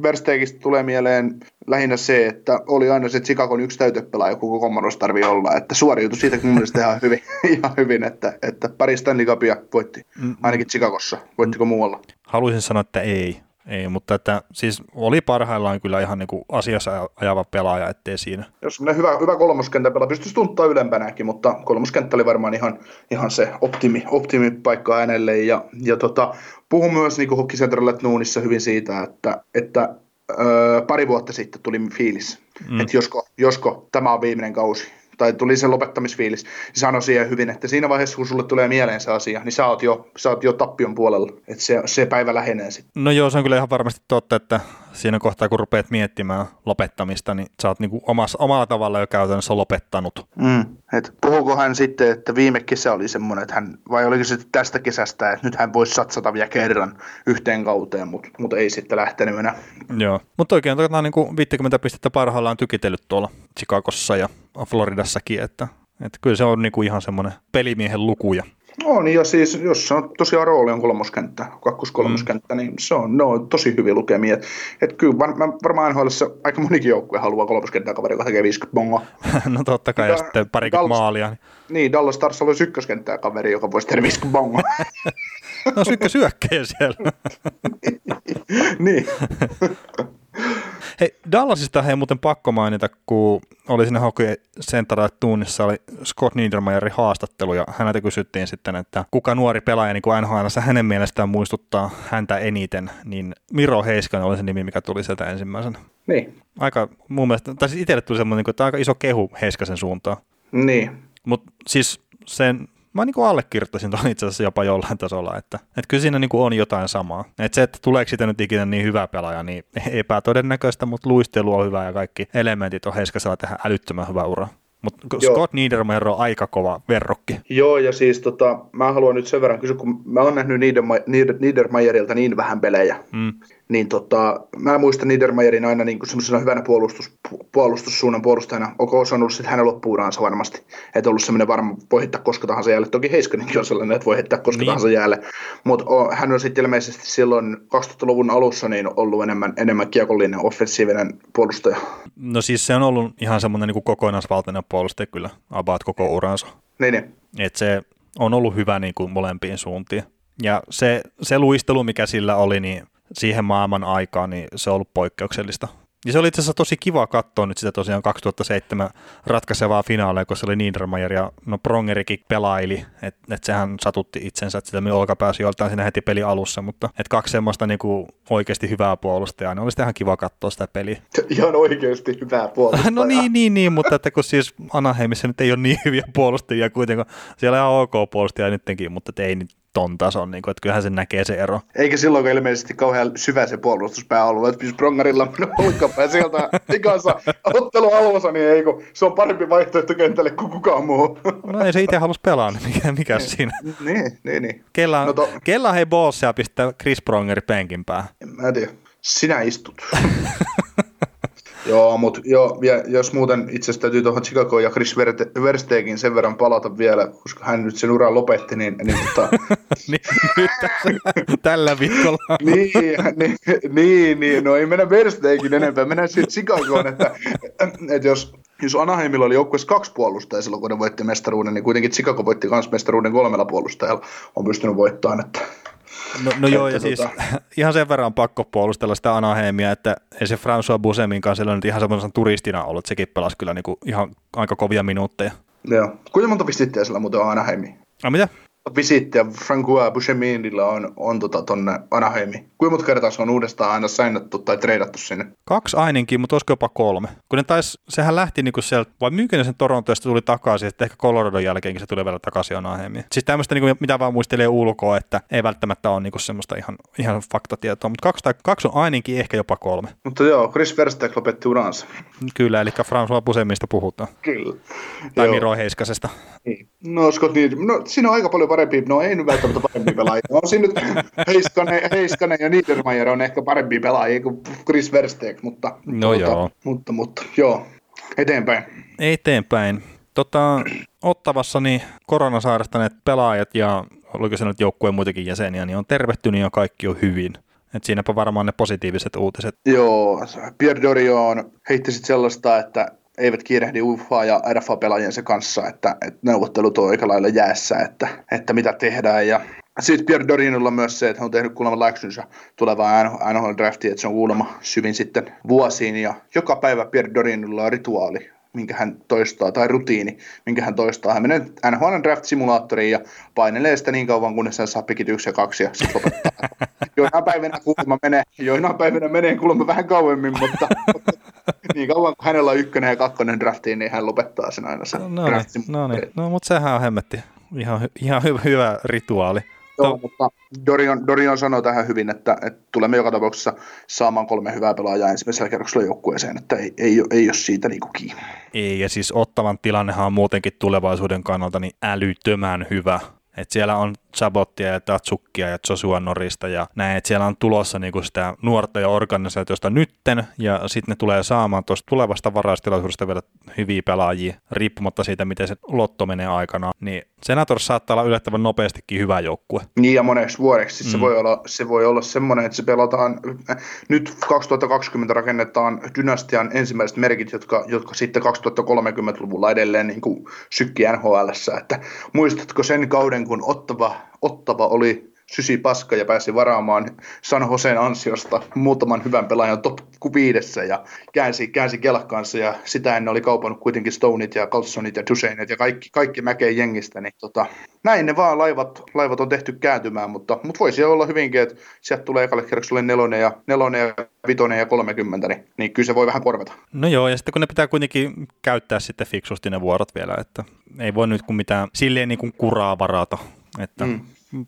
Versteegistä tulee mieleen lähinnä se, että oli aina se Chicagon yksi täytepelaaja, koko Commodores tarvii olla, että suoriutui siitä mun mielestä ihan hyvin, ihan hyvin että, että pari Stanley Cupia voitti, mm. ainakin Chicagossa. Voittiko muualla? Haluaisin sanoa, että ei. Ei, mutta että siis oli parhaillaan kyllä ihan niin kuin asiassa ajava pelaaja, ettei siinä. Jos hyvä, hyvä kolmoskenttä pelaa, pystyisi tuntaa ylempänäkin, mutta kolmoskenttä oli varmaan ihan, ihan se optimi, optimipaikka hänelle. Ja, ja tota, puhun myös niin Hockey Central Nuunissa hyvin siitä, että, että öö, pari vuotta sitten tuli fiilis, mm. että josko, josko tämä on viimeinen kausi tai tuli se lopettamisfiilis, niin sanoi siihen hyvin, että siinä vaiheessa, kun sulle tulee mieleen se asia, niin sä oot jo, sä oot jo tappion puolella, että se, se päivä lähenee sitten. No joo, se on kyllä ihan varmasti totta, että siinä kohtaa, kun rupeat miettimään lopettamista, niin sä oot niinku omassa, omalla tavalla jo käytännössä lopettanut. Mm, et puhuuko hän sitten, että viime kesä oli semmoinen, että hän, vai oliko se tästä kesästä, että nyt hän voisi satsata vielä kerran yhteen kauteen, mutta mut ei sitten lähtenyt enää. Joo, mutta oikein on niinku 50 pistettä parhaillaan tykitellyt tuolla Chicagossa ja Floridassakin, että, että kyllä se on niinku ihan semmoinen pelimiehen lukuja. On, ja siis jos on tosiaan rooli on kolmoskenttä, kakkos-kolmoskenttä, mm. niin se on, ne on tosi hyviä lukemia. Et, et kyllä var, mä varmaan nhl aika monikin joukkue haluaa kolmoskenttää kaveri, joka tekee 50 bongoa. no totta kai, ja, ja sitten parikymmentä maalia. Niin, niin Dallas Stars olisi ykköskenttää kaveri, joka voisi tehdä 50 bongoa. no ykkösyökkäjä siellä. niin. Hei, Dallasista hei muuten pakko mainita, kun oli siinä Hockey Central tunnissa oli Scott Niedermayerin haastattelu ja häneltä kysyttiin sitten, että kuka nuori pelaaja niin NHL hänen mielestään muistuttaa häntä eniten, niin Miro Heiskanen oli se nimi, mikä tuli sieltä ensimmäisenä. Niin. Aika mun mielestä, tai siis itselle tuli semmoinen, että aika iso kehu Heiskasen suuntaan. Niin. Mutta siis sen mä niin kuin allekirjoittaisin tuon itse asiassa jopa jollain tasolla, että, että kyllä siinä niin kuin on jotain samaa. Että se, että tuleeko siitä nyt ikinä niin hyvä pelaaja, niin epätodennäköistä, mutta luistelu on hyvä ja kaikki elementit on Heiskasella tehdä älyttömän hyvä ura. Mutta Scott Niedermayer on aika kova verrokki. Joo, ja siis tota, mä haluan nyt sen verran kysyä, kun mä oon nähnyt Niedermayerilta niin vähän pelejä, mm niin tota, mä muistan Niedermayerin aina niin semmoisena hyvänä puolustus, puolustussuunnan puolustajana. Onko se on ollut sitten hänen loppuuraansa varmasti, että ollut semmoinen varma, voi heittää koska tahansa jäälle. Toki Heiskanenkin on sellainen, että voi heittää koska niin. tahansa jäälle. Mutta hän on sitten ilmeisesti silloin 2000-luvun alussa niin ollut enemmän, enemmän kiekollinen offensiivinen puolustaja. No siis se on ollut ihan semmoinen niin kokonaisvaltainen puolustaja kyllä, about koko uransa. Niin, niin. Et se on ollut hyvä niin kuin molempiin suuntiin. Ja se, se luistelu, mikä sillä oli, niin siihen maailman aikaan, niin se on ollut poikkeuksellista. Ja se oli itse asiassa tosi kiva katsoa nyt sitä tosiaan 2007 ratkaisevaa finaaleja, kun se oli Niedermayer ja no Prongerikin pelaili, että et sehän satutti itsensä, että sitä me olkapääsi joltain siinä heti peli alussa, mutta et kaksi semmoista niinku oikeasti hyvää puolustajaa, niin olisi ihan kiva katsoa sitä peliä. Ihan oikeasti hyvää puolustajaa. no niin, niin, niin, mutta että kun siis Anaheimissa nyt ei ole niin hyviä puolustajia kuitenkaan, siellä on ok puolustajia nyttenkin, mutta ei nyt ton tason, niin kuin, että kyllähän se näkee se ero. Eikä silloin ilmeisesti kauhean syvä se puolustuspää ollut, että jos Brongarilla on olkapää sieltä ikansa ottelu alussa, niin ei, kun se on parempi vaihtoehto kentälle kuin kukaan muu. No ei se itse halus pelaa, niin mikä, mikä siinä? niin, niin, niin. Kella, no to... kella hei bossia pistää Chris Prongeri penkin päähän? En mä tiedä. Sinä istut. Joo, mutta jo, ja jos muuten itse asiassa täytyy tuohon Chicago ja Chris Versteegin sen verran palata vielä, koska hän nyt sen uran lopetti, niin, niin tota... niin, nyt tällä viikolla. niin, niin, niin, niin, no ei mennä Versteegin enempää, mennään sitten Chicagoon, että, että jos, jos Anaheimilla oli joukkueessa kaksi puolustajaa silloin, kun ne voitti mestaruuden, niin kuitenkin Chicago voitti myös mestaruuden kolmella puolustajalla, on pystynyt voittamaan, että No, no joo, ja siis tota... ihan sen verran pakko puolustella sitä Anaheimia, että ei se François Busemin kanssa nyt ihan semmoisen turistina ollut, että sekin pelasi kyllä niin kuin ihan aika kovia minuutteja. Joo. Kuinka monta pistettiä sillä muuten on Anaheimiin? A, mitä? Visittiä Francois Boucheminilla on, on tota tonne Anaheimiin. Kuinka monta kertaa se on uudestaan aina sainattu tai treidattu sinne? Kaksi ainakin, mutta olisiko jopa kolme. Kun ne tais, sehän lähti niinku sieltä, vai myykö sen Torontoista tuli takaisin, että ehkä Coloradon jälkeenkin se tuli vielä takaisin Anaheimiin. Siis tämmöistä, niinku, mitä vaan muistelee ulkoa, että ei välttämättä ole niinku semmoista ihan, ihan faktatietoa, mutta kaksi, tai, kaksi on ainakin ehkä jopa kolme. Mutta joo, Chris Versteeg lopetti uransa. Kyllä, eli François Busemista puhutaan. Kyllä. Tai joo. Miro Heiskasesta. Niin. No, Scott, niin, no, siinä on aika paljon parempi, no ei nyt välttämättä parempi pelaajia. On siinä nyt Heiskanen, Heiskanen ja Niedermayer on ehkä parempi pelaajia kuin Chris Versteeg, mutta, no tuota, joo. mutta, mutta, joo, eteenpäin. Eteenpäin. Tota, Ottavassa niin koronasairastaneet pelaajat ja oliko se nyt joukkueen muitakin jäseniä, niin on tervehtynyt ja kaikki on hyvin. Et siinäpä varmaan ne positiiviset uutiset. Joo, Pierre Dorion heitti sitten sellaista, että eivät kiirehdi UFA ja RFA-pelaajiensa kanssa, että, että neuvottelut on aika lailla jäässä, että, että mitä tehdään. Ja sitten Pierre Dorinolla on myös se, että hän on tehnyt kuulemma läksynsä tulevaan NHL-draftiin, että se on kuulemma syvin sitten vuosiin, ja joka päivä Pierre Dorinolla on rituaali, minkä hän toistaa, tai rutiini, minkä hän toistaa. Hän menee NHL Draft-simulaattoriin ja painelee sitä niin kauan, kunnes hän saa pikit yksi ja kaksi ja sitten lopettaa. joinain päivinä kuulemma menee, joinain päivinä menee kuulemma vähän kauemmin, mutta, mutta niin kauan kuin hänellä on ykkönen ja kakkonen draftiin, niin hän lopettaa sen aina sen no, no, niin, no, niin. no mutta sehän on hemmetti. Ihan, ihan hyvä, hyvä rituaali. Joo, mutta Dorion, Dorion sanoi tähän hyvin, että, että tulemme joka tapauksessa saamaan kolme hyvää pelaajaa ensimmäisellä kerroksella joukkueeseen, että ei, ei, ei, ole siitä niin kuin kiinni. Ei, ja siis ottavan tilannehan on muutenkin tulevaisuuden kannalta niin älyttömän hyvä. Et siellä on Chabottia ja Tatsukkia ja Joshua Norista ja näin, että siellä on tulossa niinku sitä nuorta ja organisaatiosta nytten ja sitten ne tulee saamaan tuosta tulevasta varaistilaisuudesta vielä hyviä pelaajia, riippumatta siitä, miten se lotto menee aikana, niin Senators saattaa olla yllättävän nopeastikin hyvä joukkue. Niin ja moneksi vuodeksi. Mm. Se, voi olla, se voi olla semmoinen, että se pelataan, nyt 2020 rakennetaan dynastian ensimmäiset merkit, jotka, jotka sitten 2030-luvulla edelleen niin kuin sykki NHL, että muistatko sen kauden, kun Ottava Ottava oli sysi paska ja pääsi varaamaan San Joseen ansiosta muutaman hyvän pelaajan top viidessä ja käänsi, käänsi kelkkaansa ja sitä ennen oli kaupannut kuitenkin Stoneit ja Carlsonit ja Duseinit ja kaikki, kaikki mäkeen jengistä. Niin tota, näin ne vaan laivat, laivat on tehty kääntymään, mutta, mutta voisi olla hyvinkin, että sieltä tulee ekalle kerrokselle nelonen ja, nelonen ja vitonen ja 30, niin, niin kyllä se voi vähän korvata. No joo, ja sitten kun ne pitää kuitenkin käyttää sitten fiksusti ne vuorot vielä, että ei voi nyt kun mitään silleen niin kuin kuraa varata että mm.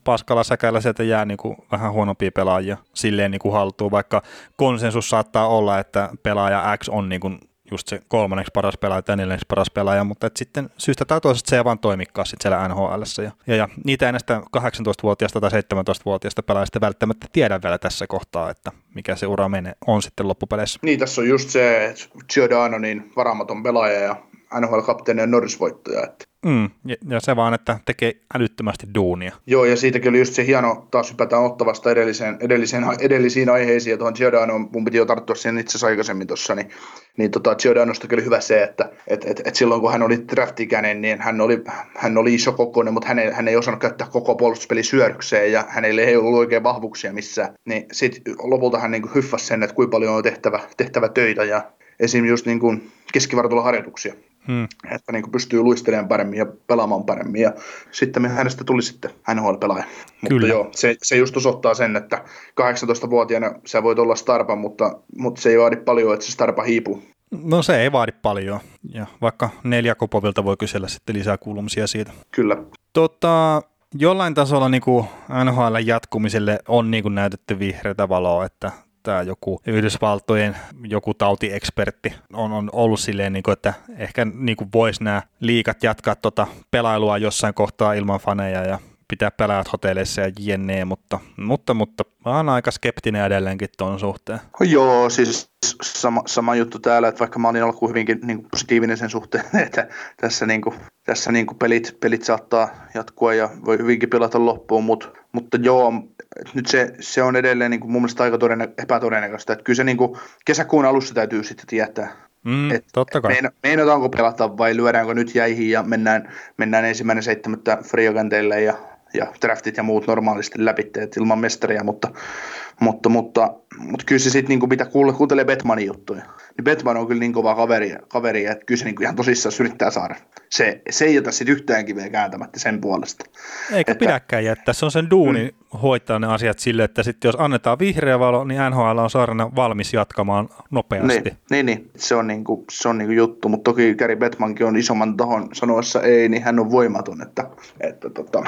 paskalla säkällä sieltä jää niin kuin vähän huonompia pelaajia silleen niin kuin haltuun, vaikka konsensus saattaa olla, että pelaaja X on niin kuin just se kolmanneksi paras pelaaja tai neljänneksi paras pelaaja, mutta et sitten syystä tai toisesta se ei vaan toimikaan sitten siellä NHL. Ja, ja, ja niitä näistä 18-vuotiaasta tai 17-vuotiaasta pelaajista välttämättä tiedä vielä tässä kohtaa, että mikä se ura menee, on sitten loppupeleissä. Niin, tässä on just se, että Giordano niin varamaton pelaaja ja NHL-kapteeni ja Norris-voittaja. Että Mm, ja, ja se vaan, että tekee älyttömästi duunia. Joo, ja siitäkin oli just se hieno, taas hypätään ottavasta edelliseen, edelliseen, edellisiin aiheisiin, ja tuohon Giordano, mun piti jo tarttua siihen itse asiassa aikaisemmin tuossa, niin, niin tota, Giordanostakin oli hyvä se, että et, et, et silloin kun hän oli draftikäinen, niin hän oli, hän oli iso kokoinen, mutta hän ei, hän ei osannut käyttää koko puolustuspeli syödykseen, ja hänelle ei ollut oikein vahvuuksia missään. Niin sitten lopulta hän niin hyffasi sen, että kuinka paljon on tehtävä, tehtävä töitä, ja esim. just niin kuin keskivartaloharjoituksia. Hmm. että niin pystyy luistelemaan paremmin ja pelaamaan paremmin. Ja sitten hänestä tuli sitten NHL-pelaaja. Kyllä. Mutta joo, se, se just osoittaa sen, että 18-vuotiaana sä voit olla starpa, mutta, mutta se ei vaadi paljon, että se starpa hiipuu. No se ei vaadi paljon, ja vaikka neljä kopovilta voi kysellä sitten lisää kuulumisia siitä. Kyllä. Tota, jollain tasolla niin kuin NHL jatkumiselle on niin kuin näytetty vihreätä valoa, että tämä joku Yhdysvaltojen joku tautiekspertti on, on ollut silleen, niin kuin, että ehkä niin kuin voisi nämä liikat jatkaa tuota pelailua jossain kohtaa ilman faneja ja pitää pelaajat hotelleissa ja jne, mutta, mutta, mutta mä oon aika skeptinen edelleenkin tuon suhteen. Joo, siis sama, sama juttu täällä, että vaikka mä olin alkuun hyvinkin niin kuin positiivinen sen suhteen, että tässä, niin kuin, tässä niin kuin pelit, pelit saattaa jatkua ja voi hyvinkin pelata loppuun, mutta, mutta joo, nyt se, se on edelleen niin kuin mun mielestä aika todennä, epätodennäköistä, että kyllä se niin kuin kesäkuun alussa täytyy sitten tietää, Mm, et, totta kai. Meina, meinataanko pelata vai lyödäänkö nyt jäihin ja mennään, mennään ensimmäinen seitsemättä free ja ja draftit ja muut normaalisti läpi ilman mestaria, mutta, mutta, mutta, mutta kyllä se sitten niinku, mitä kuule, kuuntelee Betmanin juttuja, niin Betman on kyllä niin kova kaveri, kaveri että kyllä se niinku ihan tosissaan yrittää saada. Se, se ei jätä sitten yhtään kiveä kääntämättä sen puolesta. Eikä että, pidäkään jättää, se on sen duuni mm. hoitaa ne asiat sille, että sitten jos annetaan vihreä valo, niin NHL on saarana valmis jatkamaan nopeasti. Niin, niin, niin. se on, niinku, se on niinku juttu, mutta toki Gary Betmankin on isomman tahon sanoessa ei, niin hän on voimaton, että, että tota,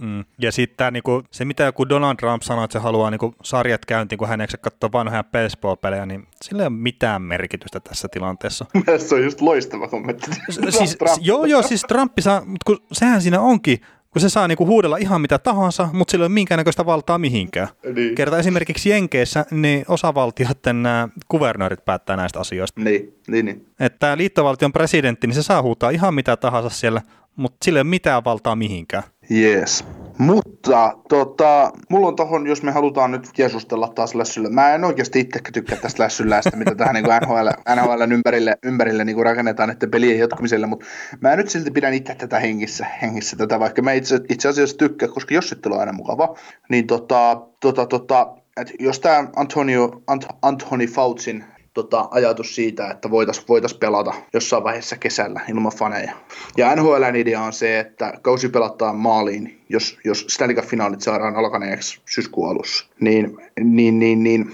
Mm. Ja sitten niinku, se, mitä joku Donald Trump sanoi, että se haluaa niinku, sarjat käyntiin, kun hän eikö katsoa vanhoja baseball-pelejä, niin sillä ei ole mitään merkitystä tässä tilanteessa. se on just loistava kommentti. siis, joo, joo, siis Trump saa, mutta kun sehän siinä onkin, kun se saa niinku huudella ihan mitä tahansa, mutta sillä ei ole minkäännäköistä valtaa mihinkään. Niin. Kerta esimerkiksi Jenkeissä, niin osavaltioiden nämä kuvernöörit päättää näistä asioista. Niin, niin, niin. Että liittovaltion presidentti, niin se saa huutaa ihan mitä tahansa siellä, mutta sillä ei ole mitään valtaa mihinkään. Yes. Mutta tota, mulla on tohon, jos me halutaan nyt keskustella taas lässyllä, mä en oikeasti itse tykkää tästä lässylästä, mitä tähän niin NHL, NHL ympärille, ympärille niin rakennetaan että pelien jatkumiselle, mutta mä nyt silti pidän itse tätä hengissä, hengissä tätä, vaikka mä itse, itse asiassa tykkään, koska jossittelu on aina mukava, niin tota, tota, tota, että jos tämä Antonio, Ant, Anthony Fautsin tota, ajatus siitä, että voitaisiin voitais pelata jossain vaiheessa kesällä ilman faneja. Ja NHLn idea on se, että kausi pelataan maaliin, jos, jos Stanley Cup-finaalit saadaan alkaneeksi syyskuun alussa. Niin, niin, niin, niin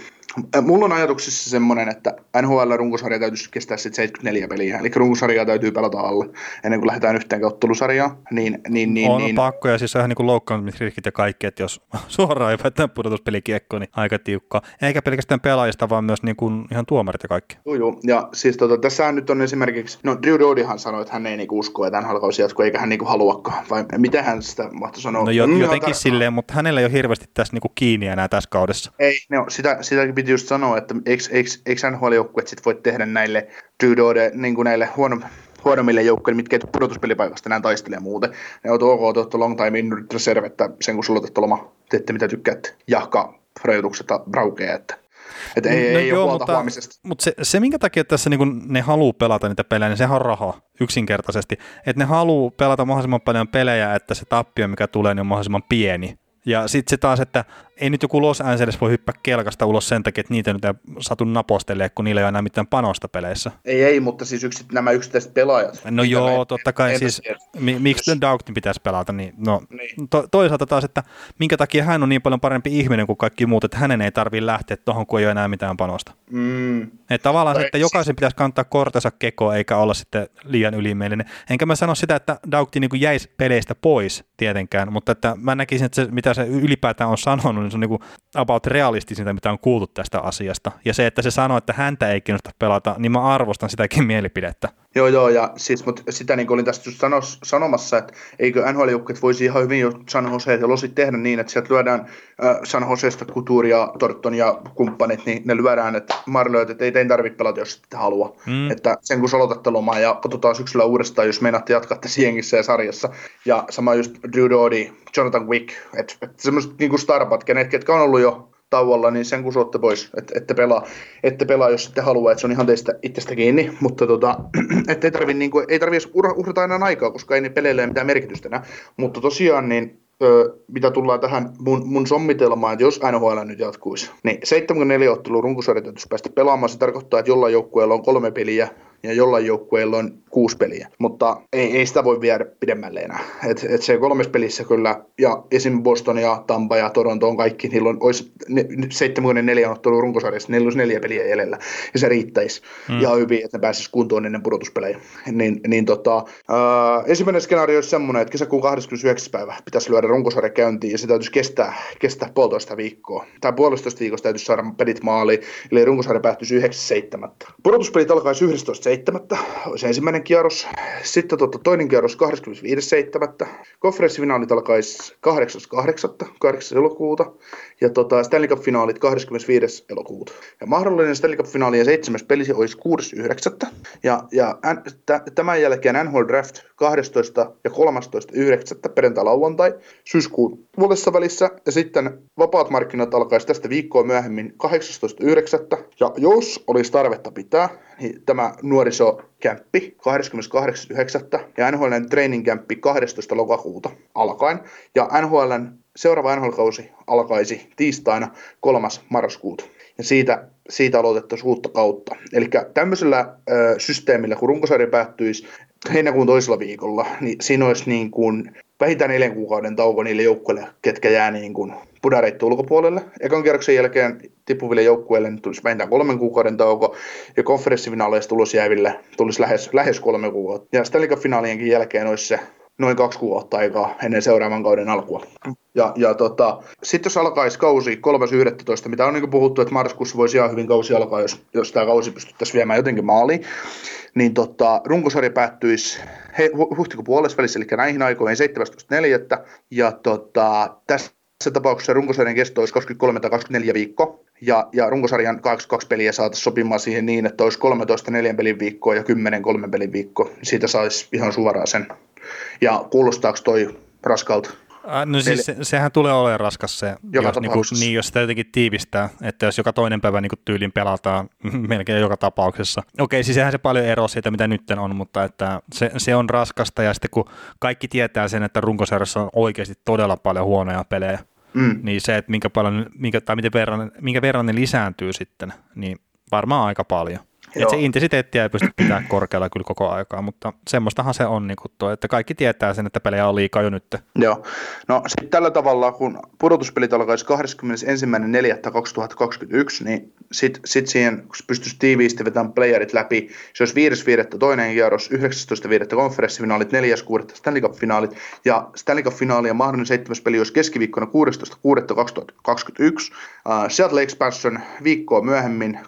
Mulla on ajatuksissa semmoinen, että NHL-runkosarja täytyisi kestää sitten 74 peliä, eli runkosarjaa täytyy pelata alle ennen kuin lähdetään yhteen ottelusarjaan. Niin, niin, niin, on niin. pakko, ja siis on ihan niin loukkaantumisriskit ja kaikki, että jos suoraan ei päätä pudotuspelikiekko, niin aika tiukka. Eikä pelkästään pelaajista, vaan myös niin kuin ihan tuomarit ja kaikki. Joo, joo. ja siis tota, tässä nyt on esimerkiksi, no Drew Dodyhan sanoi, että hän ei niinku usko, että hän kausi jatkuu, eikä hän niinku haluakaan, vai miten hän sitä mahtoi sanoa? No jo, mm, jotenkin silleen, mutta hänellä ei ole hirveästi tässä niinku kiinni enää tässä kaudessa. Ei, no, sitä, sitäkin piti just sanoa, että eikö, eikö, eikö NHL-joukkueet sit voi tehdä näille Dudode, niin kuin näille huono, huonommille joukkueille, mitkä ei pudotuspelipaikasta enää taistelee muuten. Ne on ok, tuottu long time in reserve, että sen kun sulla otettu loma, teette mitä tykkäätte, jahka rajoitukset braukee, että että ei, no, ei joo, ole mutta, huomisesta. Mutta se, se, minkä takia tässä niin ne haluaa pelata niitä pelejä, niin sehän on raha yksinkertaisesti. Että ne haluaa pelata mahdollisimman paljon pelejä, että se tappio, mikä tulee, niin on mahdollisimman pieni. Ja sitten se taas, että ei nyt joku Los Angeles voi hyppää kelkasta ulos sen takia, että niitä nyt ei satu napostelemaan, kun niillä ei ole enää mitään panosta peleissä. Ei, ei, mutta siis yksit, nämä yksittäiset pelaajat. No joo, me, totta kai siis, mi, miksi yes. Dougtin pitäisi pelata, niin, no, niin. To, toisaalta taas, että minkä takia hän on niin paljon parempi ihminen kuin kaikki muut, että hänen ei tarvitse lähteä tuohon, kun ei ole enää mitään panosta. Mm. Että tavallaan, tai, että jokaisen pitäisi kantaa kortensa kekoa, eikä olla sitten liian ylimielinen. Enkä mä sano sitä, että Dougtin niin jäisi peleistä pois tietenkään, mutta että mä näkisin, että se, mitä se ylipäätään on sanonut, niin se on niin about realistisinta, mitä on kuultu tästä asiasta. Ja se, että se sanoo, että häntä ei kiinnosta pelata, niin mä arvostan sitäkin mielipidettä. Joo, joo, ja siis, mutta sitä niin kuin olin tästä just sanos, sanomassa, että eikö nhl voisi ihan hyvin jo San Jose ja Losit tehdä niin, että sieltä lyödään äh, San Joseesta Couture ja Torton ja kumppanit, niin ne lyödään, että Marlööt, että ei tein tarvitse pelata, jos ette halua. Mm. Että sen kun aloitatte lomaa ja katsotaan syksyllä uudestaan, jos meinaatte jatkatte jengissä ja sarjassa. Ja sama just Drew Doody, Jonathan Wick, että et semmoiset niin starpat, kenet, ketkä on ollut jo tauolla, niin sen kun suotte pois, että ette pelaa, ette pelaa, jos ette halua, että se on ihan teistä itsestä kiinni, mutta tota, ei tarvi, niin ei tarvi uhrata enää aikaa, koska ei ne peleille ole mitään merkitystä enää. Mutta tosiaan, niin ö, mitä tullaan tähän mun, mun sommitelmaan, että jos NHL nyt jatkuisi, niin 74 ottelun runkosarja päästä pelaamaan, se tarkoittaa, että jollain joukkueella on kolme peliä ja jollain joukkueella on kuusi peliä, mutta ei, ei sitä voi viedä pidemmälle enää. Et, et se kolmes pelissä kyllä, ja esim. Boston ja Tampa ja Toronto on kaikki, niillä on, olisi 74 ottelua runkosarjassa, niillä olisi neljä peliä jäljellä, ja se riittäisi mm. ihan hyvin, että ne pääsisi kuntoon ennen pudotuspelejä. Niin, niin tota, ää, ensimmäinen skenaario olisi semmoinen, että kesäkuun 29. päivä pitäisi lyödä runkosarja käyntiin, ja se täytyisi kestää, kestää puolitoista viikkoa. Tai puolitoista viikosta täytyisi saada pelit maaliin, eli runkosarja päättyisi 9.7. Pudotuspelit alkaisi 11 7. olisi ensimmäinen kierros. Sitten tuota, toinen kierros 25.7. Konferenssifinaalit alkaisi 8.8. 8. elokuuta. Ja tota, Stanley Cup-finaalit 25. elokuuta. Ja mahdollinen Stanley Cup-finaalien seitsemäs peli olisi 6.9. Ja, ja t- tämän jälkeen NHL Draft 12. ja 13.9. perjantai-lauantai syyskuun puolessa välissä. Ja sitten vapaat markkinat alkaisi tästä viikkoa myöhemmin 18.9. Ja jos olisi tarvetta pitää, niin tämä nuorisokämppi 28.9. ja NHLn training kämppi 12. lokakuuta alkaen. Ja NHLn seuraava NHL-kausi alkaisi tiistaina 3. marraskuuta. Ja siitä, siitä aloitettaisiin uutta kautta. Eli tämmöisellä ö, systeemillä, kun runkosarja päättyisi heinäkuun toisella viikolla, niin siinä olisi niin kuin vähintään neljän kuukauden tauko niille joukkueille, ketkä jää niin kuin pudareittu ulkopuolelle. Ekan kierroksen jälkeen tippuville joukkueille niin tulisi vähintään kolmen kuukauden tauko, ja konferenssifinaaleista tulos jääville tulisi lähes, lähes kolme kuukautta. Ja Stanley Cup-finaalienkin jälkeen olisi se noin kaksi kuukautta aikaa ennen seuraavan kauden alkua. Ja, ja tota, sitten jos alkaisi kausi 3.11, mitä on niin puhuttu, että marraskuussa voisi ihan hyvin kausi alkaa, jos, jos tämä kausi pystyttäisiin viemään jotenkin maaliin, niin tota, runkosarja päättyisi he, huhtikuun puolessa välissä, eli näihin aikoihin 17.4. Ja tota, tässä tapauksessa runkosarjan kesto olisi 23 tai 24 viikkoa, ja, ja runkosarjan 82 peliä saataisiin sopimaan siihen niin, että olisi 13 neljän pelin viikkoa ja 10 kolmen pelin viikko. Siitä saisi ihan suoraan sen. Ja kuulostaako toi raskalta? Äh, no siis se, sehän tulee olemaan raskas se, Joka jos, niinku, niin, jos sitä jotenkin tiivistää, että jos joka toinen päivä niin tyylin pelataan melkein joka tapauksessa. Okei, siis sehän se paljon ero siitä, mitä nyt on, mutta että se, se on raskasta ja sitten kun kaikki tietää sen, että runkosarjassa on oikeasti todella paljon huonoja pelejä, mm. niin se, että minkä, paljon, minkä, tai miten verran, minkä verran ne lisääntyy sitten, niin varmaan aika paljon. Et se intensiteettiä ei pysty pitämään korkealla kyllä koko aikaa, mutta semmoistahan se on, niin tuo, että kaikki tietää sen, että pelejä on liikaa jo nyt. Joo. No sitten tällä tavalla, kun pudotuspelit alkaisi 21.4.2021, niin sitten sit siihen, kun pystyisi tiiviisti vetämään playerit läpi, se olisi 5.5. toinen kierros, 19.5. konferenssifinaalit, 4.6. Stanley Cup-finaalit, ja Stanley Cup-finaali mahdollinen seitsemäs peli olisi keskiviikkona 16.6.2021, uh, Seattle Expansion viikkoa myöhemmin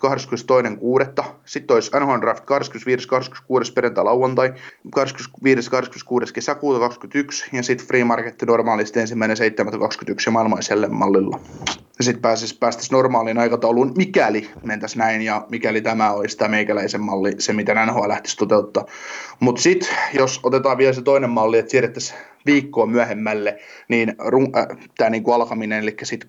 22.6 sitten olisi NHL Draft 25. 26. perjantai lauantai, 25. 26. kesäkuuta 2021 ja sitten Free Market normaalisti ensimmäinen 7.21 ja maailmaiselle mallilla. Ja sitten pääsisi, päästäisiin normaaliin aikatauluun, mikäli mentäisiin näin ja mikäli tämä olisi tämä meikäläisen malli, se mitä NHL lähtisi toteuttaa. Mutta sitten, jos otetaan vielä se toinen malli, että siirrettäisiin viikkoa myöhemmälle, niin äh, tämä niinku alkaminen, eli sitten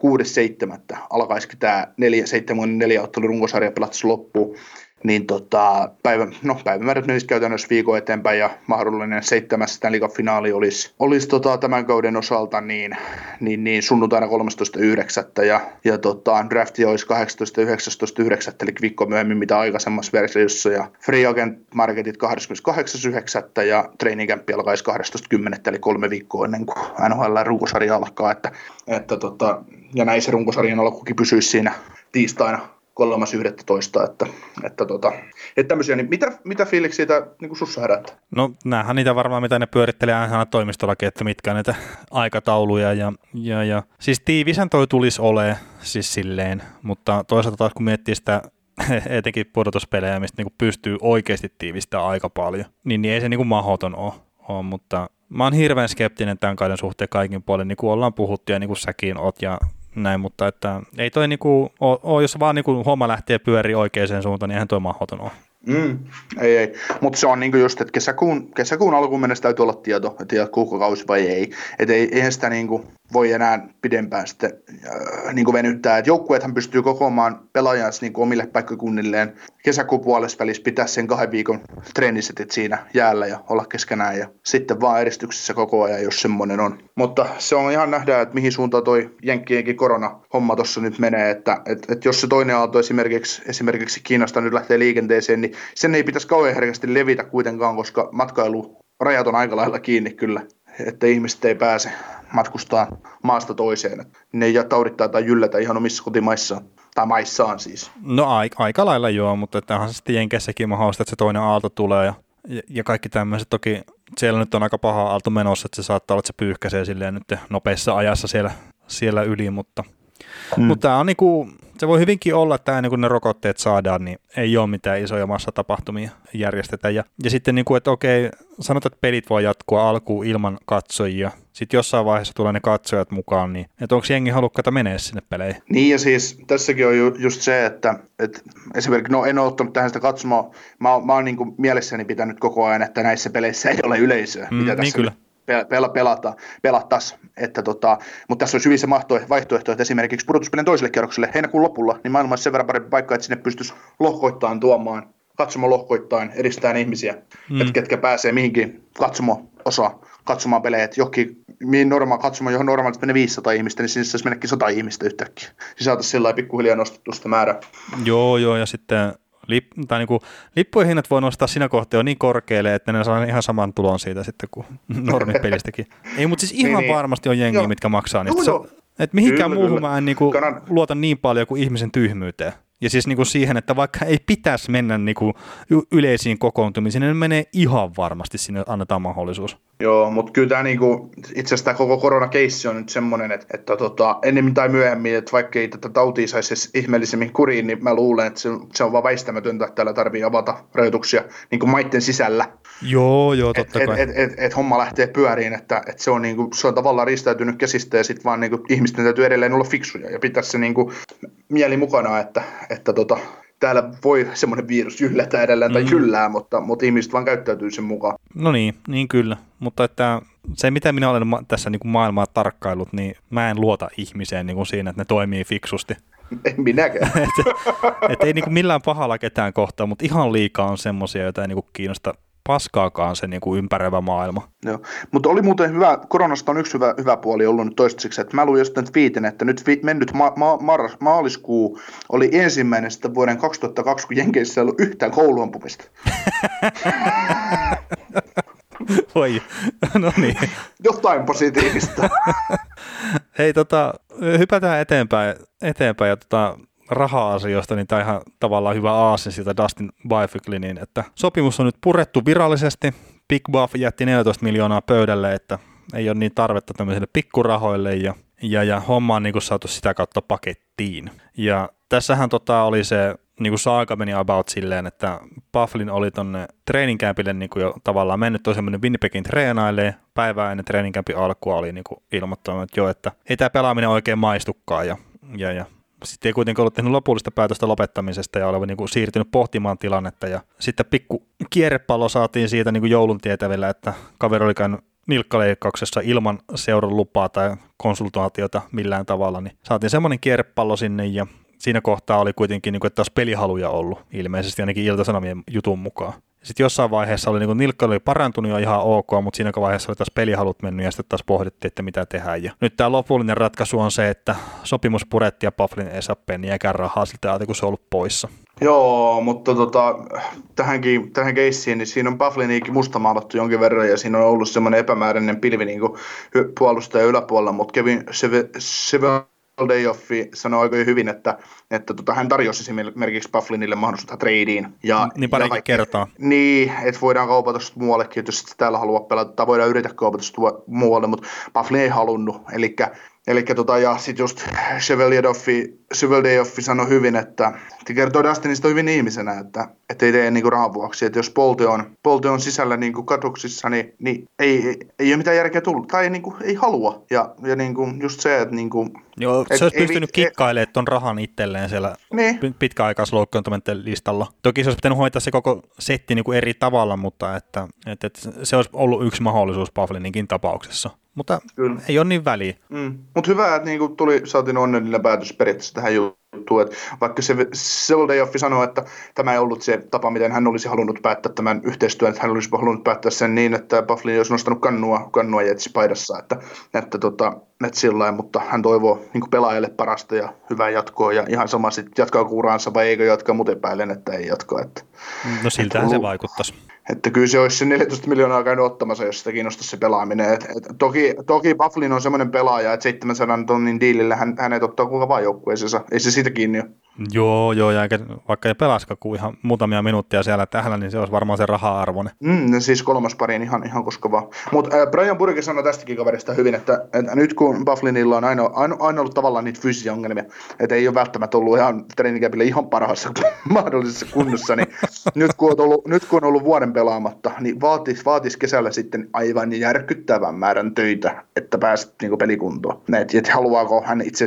6.7. alkaisikin tämä 74 ottelun runkosarja pelattaisiin loppuun niin tota, päivä, no, päivämäärät menisi käytännössä viikon eteenpäin ja mahdollinen seitsemäs Stanley Cup-finaali olisi, olisi tota, tämän kauden osalta niin, niin, niin sunnuntaina 13.9. ja, ja tota, drafti olisi 18.19.9. eli viikko myöhemmin mitä aikaisemmassa versiossa ja free agent marketit 28.9. ja training camp alkaisi 12.10. eli kolme viikkoa ennen kuin NHL runkosarja alkaa, että, että tota, ja näin se runkosarjan alkukin pysyisi siinä tiistaina kolmas yhdettätoista, että, että, tota, että tämmöisiä, niin mitä, mitä fiiliksi siitä niin kuin sussa herättää? No näähän niitä varmaan, mitä ne pyörittelee aina toimistollakin, että mitkä näitä aikatauluja ja, ja, ja siis tiivisen toi tulisi ole siis silleen, mutta toisaalta taas kun miettii sitä etenkin pudotuspelejä, mistä niin pystyy oikeasti tiivistämään aika paljon, niin, niin ei se niin kuin mahdoton ole, ole, mutta mä oon hirveän skeptinen tämän kauden suhteen kaikin puolin, niin kuin ollaan puhuttu ja niin kuin säkin oot ja näin, mutta että ei toi niinku, oo, oo, jos vaan niinku homma lähtee pyöri oikeaan suuntaan, niin eihän toi mahdoton ole. Mm, ei, ei. Mutta se on niinku just, että kesäkuun, kesäkuun alkuun mennessä täytyy olla tieto, että jatkuuko kausi vai ei. Että ei, eihän sitä niinku voi enää pidempään sitten äh, niinku venyttää. Et joukkueethan pystyy kokoamaan pelaajansa niinku omille paikkakunnilleen kesäkuun puolessa välissä pitää sen kahden viikon treenisetit siinä jäällä ja olla keskenään ja sitten vaan eristyksessä koko ajan, jos semmoinen on. Mutta se on ihan nähdä, että mihin suuntaan toi Jenkkienkin korona-homma tuossa nyt menee, että et, et jos se toinen aalto esimerkiksi, esimerkiksi Kiinasta nyt lähtee liikenteeseen, niin sen ei pitäisi kauhean herkästi levitä kuitenkaan, koska matkailu rajat on aika lailla kiinni kyllä, että ihmiset ei pääse matkustaa maasta toiseen. Ne ei taudittaa tai yllätä ihan omissa kotimaissaan tai maissaan siis. No aika, aika lailla joo, mutta tämähän sitten Jenkessäkin mahdollista, että se toinen aalto tulee ja, ja, ja kaikki tämmöiset. Toki siellä nyt on aika paha aalto menossa, että se saattaa olla, että se pyyhkäisee silleen nyt nopeassa ajassa siellä, siellä yli, mutta – Mm. Mutta tämä on niinku, se voi hyvinkin olla, että ennen kuin ne rokotteet saadaan, niin ei ole mitään isoja massatapahtumia järjestetä. Ja, ja sitten, niinku, että okei, sanotaan, että pelit voi jatkua alkuun ilman katsojia. Sitten jossain vaiheessa tulee ne katsojat mukaan, niin että onko jengi halukkaita menee sinne peleihin? Niin ja siis tässäkin on ju, just se, että, että esimerkiksi, no en ole ottanut tähän sitä katsomaan, mä, mä oon niin mielessäni pitänyt koko ajan, että näissä peleissä ei ole yleisöä, mm, mitä niin tässä kyllä pel- pelata, pelattaisiin. Että tota, mutta tässä olisi hyvissä vaihtoehto, että esimerkiksi pudotuspelin toiselle kierrokselle heinäkuun lopulla, niin maailmassa sen verran parempi paikka, että sinne pystyisi lohkoittain tuomaan, katsomo lohkoittain, edistään ihmisiä, mm. että ketkä pääsee mihinkin katsomo osa katsomaan pelejä, että johonkin mihin norma, katsomaan, johon normaalisti menee 500 ihmistä, niin sinne saisi mennäkin 100 ihmistä yhtäkkiä. Siis saataisiin sillä pikkuhiljaa nostettu sitä määrää. Joo, joo, ja sitten lip, tai niin kuin, lippujen hinnat voi nostaa siinä kohtaa jo niin korkealle, että ne saa ihan saman tulon siitä sitten kuin normipelistäkin. Ei, mutta siis ihan niin, niin. varmasti on jengiä, mitkä maksaa niistä. Joo, joo. Et mihinkään kyllä, muuhun kyllä. mä en niin kuin, luota niin paljon kuin ihmisen tyhmyyteen. Ja siis niin kuin siihen, että vaikka ei pitäisi mennä niin kuin yleisiin kokoontumisiin, niin ne menee ihan varmasti sinne annetaan mahdollisuus. Joo, mutta kyllä tämä niinku, itse asiassa tämä koko koronakeissi on nyt semmoinen, että, että tota, ennemmin tai myöhemmin, että vaikka ei tätä tautia saisi ihmeellisemmin kuriin, niin mä luulen, että se, se on vaan väistämätöntä, että täällä tarvii avata rajoituksia niin kuin maitten sisällä. Joo, joo, totta et, kai. Et, et, et, et homma lähtee pyöriin, että et se, on niinku, se on tavallaan ristäytynyt käsistä ja sitten vaan niinku, ihmisten täytyy edelleen olla fiksuja ja pitää se niinku, mieli mukana, että, että tota, täällä voi semmoinen virus yllätä edelleen tai mm. jyllää, mutta, mutta ihmiset vaan käyttäytyy sen mukaan. No niin, niin kyllä. Mutta että se, mitä minä olen tässä niin kuin maailmaa tarkkailut, niin mä en luota ihmiseen niin kuin siinä, että ne toimii fiksusti. En minäkään. et, et ei niin kuin millään pahalla ketään kohtaa, mutta ihan liikaa on semmoisia, joita ei niin kuin kiinnosta paskaakaan se niin kuin ympäröivä maailma. Joo. Mutta oli muuten hyvä, koronasta on yksi hyvä, hyvä puoli ollut nyt toistaiseksi, että mä luin jostain viiten, että nyt vi, mennyt ma, ma, marras, maaliskuu oli ensimmäinen sitten vuoden 2020, kun Jenkeissä ei ollut yhtään kouluampumista. Voi, no niin. Jotain positiivista. Hei, tota, hypätään eteenpäin, eteenpäin ja tota, raha-asioista, niin tämä ihan tavallaan hyvä aasin siitä Dustin Byficklinin, että sopimus on nyt purettu virallisesti. Big Buff jätti 14 miljoonaa pöydälle, että ei ole niin tarvetta tämmöisille pikkurahoille ja, ja, ja homma on niin kuin saatu sitä kautta pakettiin. Ja tässähän tota oli se niin kuin saaga meni about silleen, että Bufflin oli tonne training campille niin kuin jo tavallaan mennyt toi semmoinen Winnipegin treenailee. Päivää ennen training campin alkua oli niin kuin ilmoittanut, että joo, että ei tämä pelaaminen oikein maistukaan ja, ja, ja sitten ei kuitenkaan ollut tehnyt lopullista päätöstä lopettamisesta ja oleva niin kuin siirtynyt pohtimaan tilannetta. Ja sitten pikku kierrepallo saatiin siitä niin kuin joulun tietävillä, että kaveri oli käynyt nilkkaleikkauksessa ilman seuran lupaa tai konsultaatiota millään tavalla, niin saatiin semmoinen kierrepallo sinne ja siinä kohtaa oli kuitenkin, niin kuin, että taas pelihaluja ollut, ilmeisesti ainakin Ilta-Sanomien jutun mukaan. Sitten jossain vaiheessa oli, niin kuin, nilkka oli parantunut jo ihan ok, mutta siinä vaiheessa oli taas pelihalut mennyt ja sitten taas pohdittiin, että mitä tehdään. Ja nyt tämä lopullinen ratkaisu on se, että sopimus puretti ja Pufflin ei saa penniäkään rahaa siltä kun se on ollut poissa. Joo, mutta tota, tähänkin, tähän keissiin, niin siinä on Buffliniikin mustamaalattu jonkin verran ja siinä on ollut semmoinen epämääräinen pilvi niin puolustaja yläpuolella, mutta Kevin Sevel Dayoffi sanoi oikein hyvin, että, että tota, hän tarjosi esimerkiksi Bufflinille mahdollisuutta tradeen. Ja, niin pari kertaa. Niin, että voidaan kaupata muuallekin, että jos täällä haluaa pelata, tai voidaan yrittää kaupata muualle, mutta Bufflin ei halunnut. Eli Eli tota, ja sitten just Cheveldayoff sanoi hyvin, että te kertoo Dustinista hyvin ihmisenä, että, että ei tee niinku rahan vuoksi. Että jos Polte on, Polte on sisällä niinku katuksissa, niin, niin ei, ei, ei, ole mitään järkeä tullut. Tai niinku, ei halua. Ja, ja niinku, just se, että... Niinku, Joo, se olisi pystynyt kikkailemaan tuon rahan itselleen siellä niin. pitkäaikaisloukkaantumenten listalla. Toki se olisi pitänyt hoitaa se koko setti niinku eri tavalla, mutta että, että, että se olisi ollut yksi mahdollisuus Pavlininkin tapauksessa mutta Kyllä. ei ole niin väliä. Mm. Mutta hyvä, että niinku tuli, saatiin onnellinen päätös periaatteessa tähän juttuun, että vaikka se Seldejoffi sanoi, että tämä ei ollut se tapa, miten hän olisi halunnut päättää tämän yhteistyön, että hän olisi halunnut päättää sen niin, että Bufflin olisi nostanut kannua, kannua Jetsi paidassa, että, että, tota, että sillä mutta hän toivoo niin pelaajalle parasta ja hyvää jatkoa ja ihan sama sitten jatkaa kuuraansa vai eikö jatkaa, mutta epäilen, että ei jatkaa. Että, no siltähän että, se vaikuttaisi. Että kyllä se olisi se 14 miljoonaa käynyt ottamassa, jos sitä kiinnostaisi se pelaaminen. Et, et, toki, toki Bufflin on semmoinen pelaaja, että 700 tonnin diilillä hän, hänet ottaa kuka vaan joukkueeseensa. Ei se siitä kiinni ole. Joo, joo, ja eikä, vaikka ei pelaska kuin ihan muutamia minuuttia siellä tähän, niin se olisi varmaan se raha-arvoinen. Mm, siis kolmas pari ihan, ihan koska vaan. Mutta äh, Brian Burke sanoi tästäkin kaverista hyvin, että, että nyt kun Bufflinilla on aina, aina, aina ollut tavallaan niitä fyysisiä ongelmia, että ei ole välttämättä ollut ihan treeninkäpille ihan parhaassa mahdollisessa kunnossa, niin nyt kun, on ollut, nyt kun on ollut vuoden pelaamatta, niin vaatis, vaatis kesällä sitten aivan järkyttävän määrän töitä, että pääset niin pelikuntoon. Että, että haluaako hän itse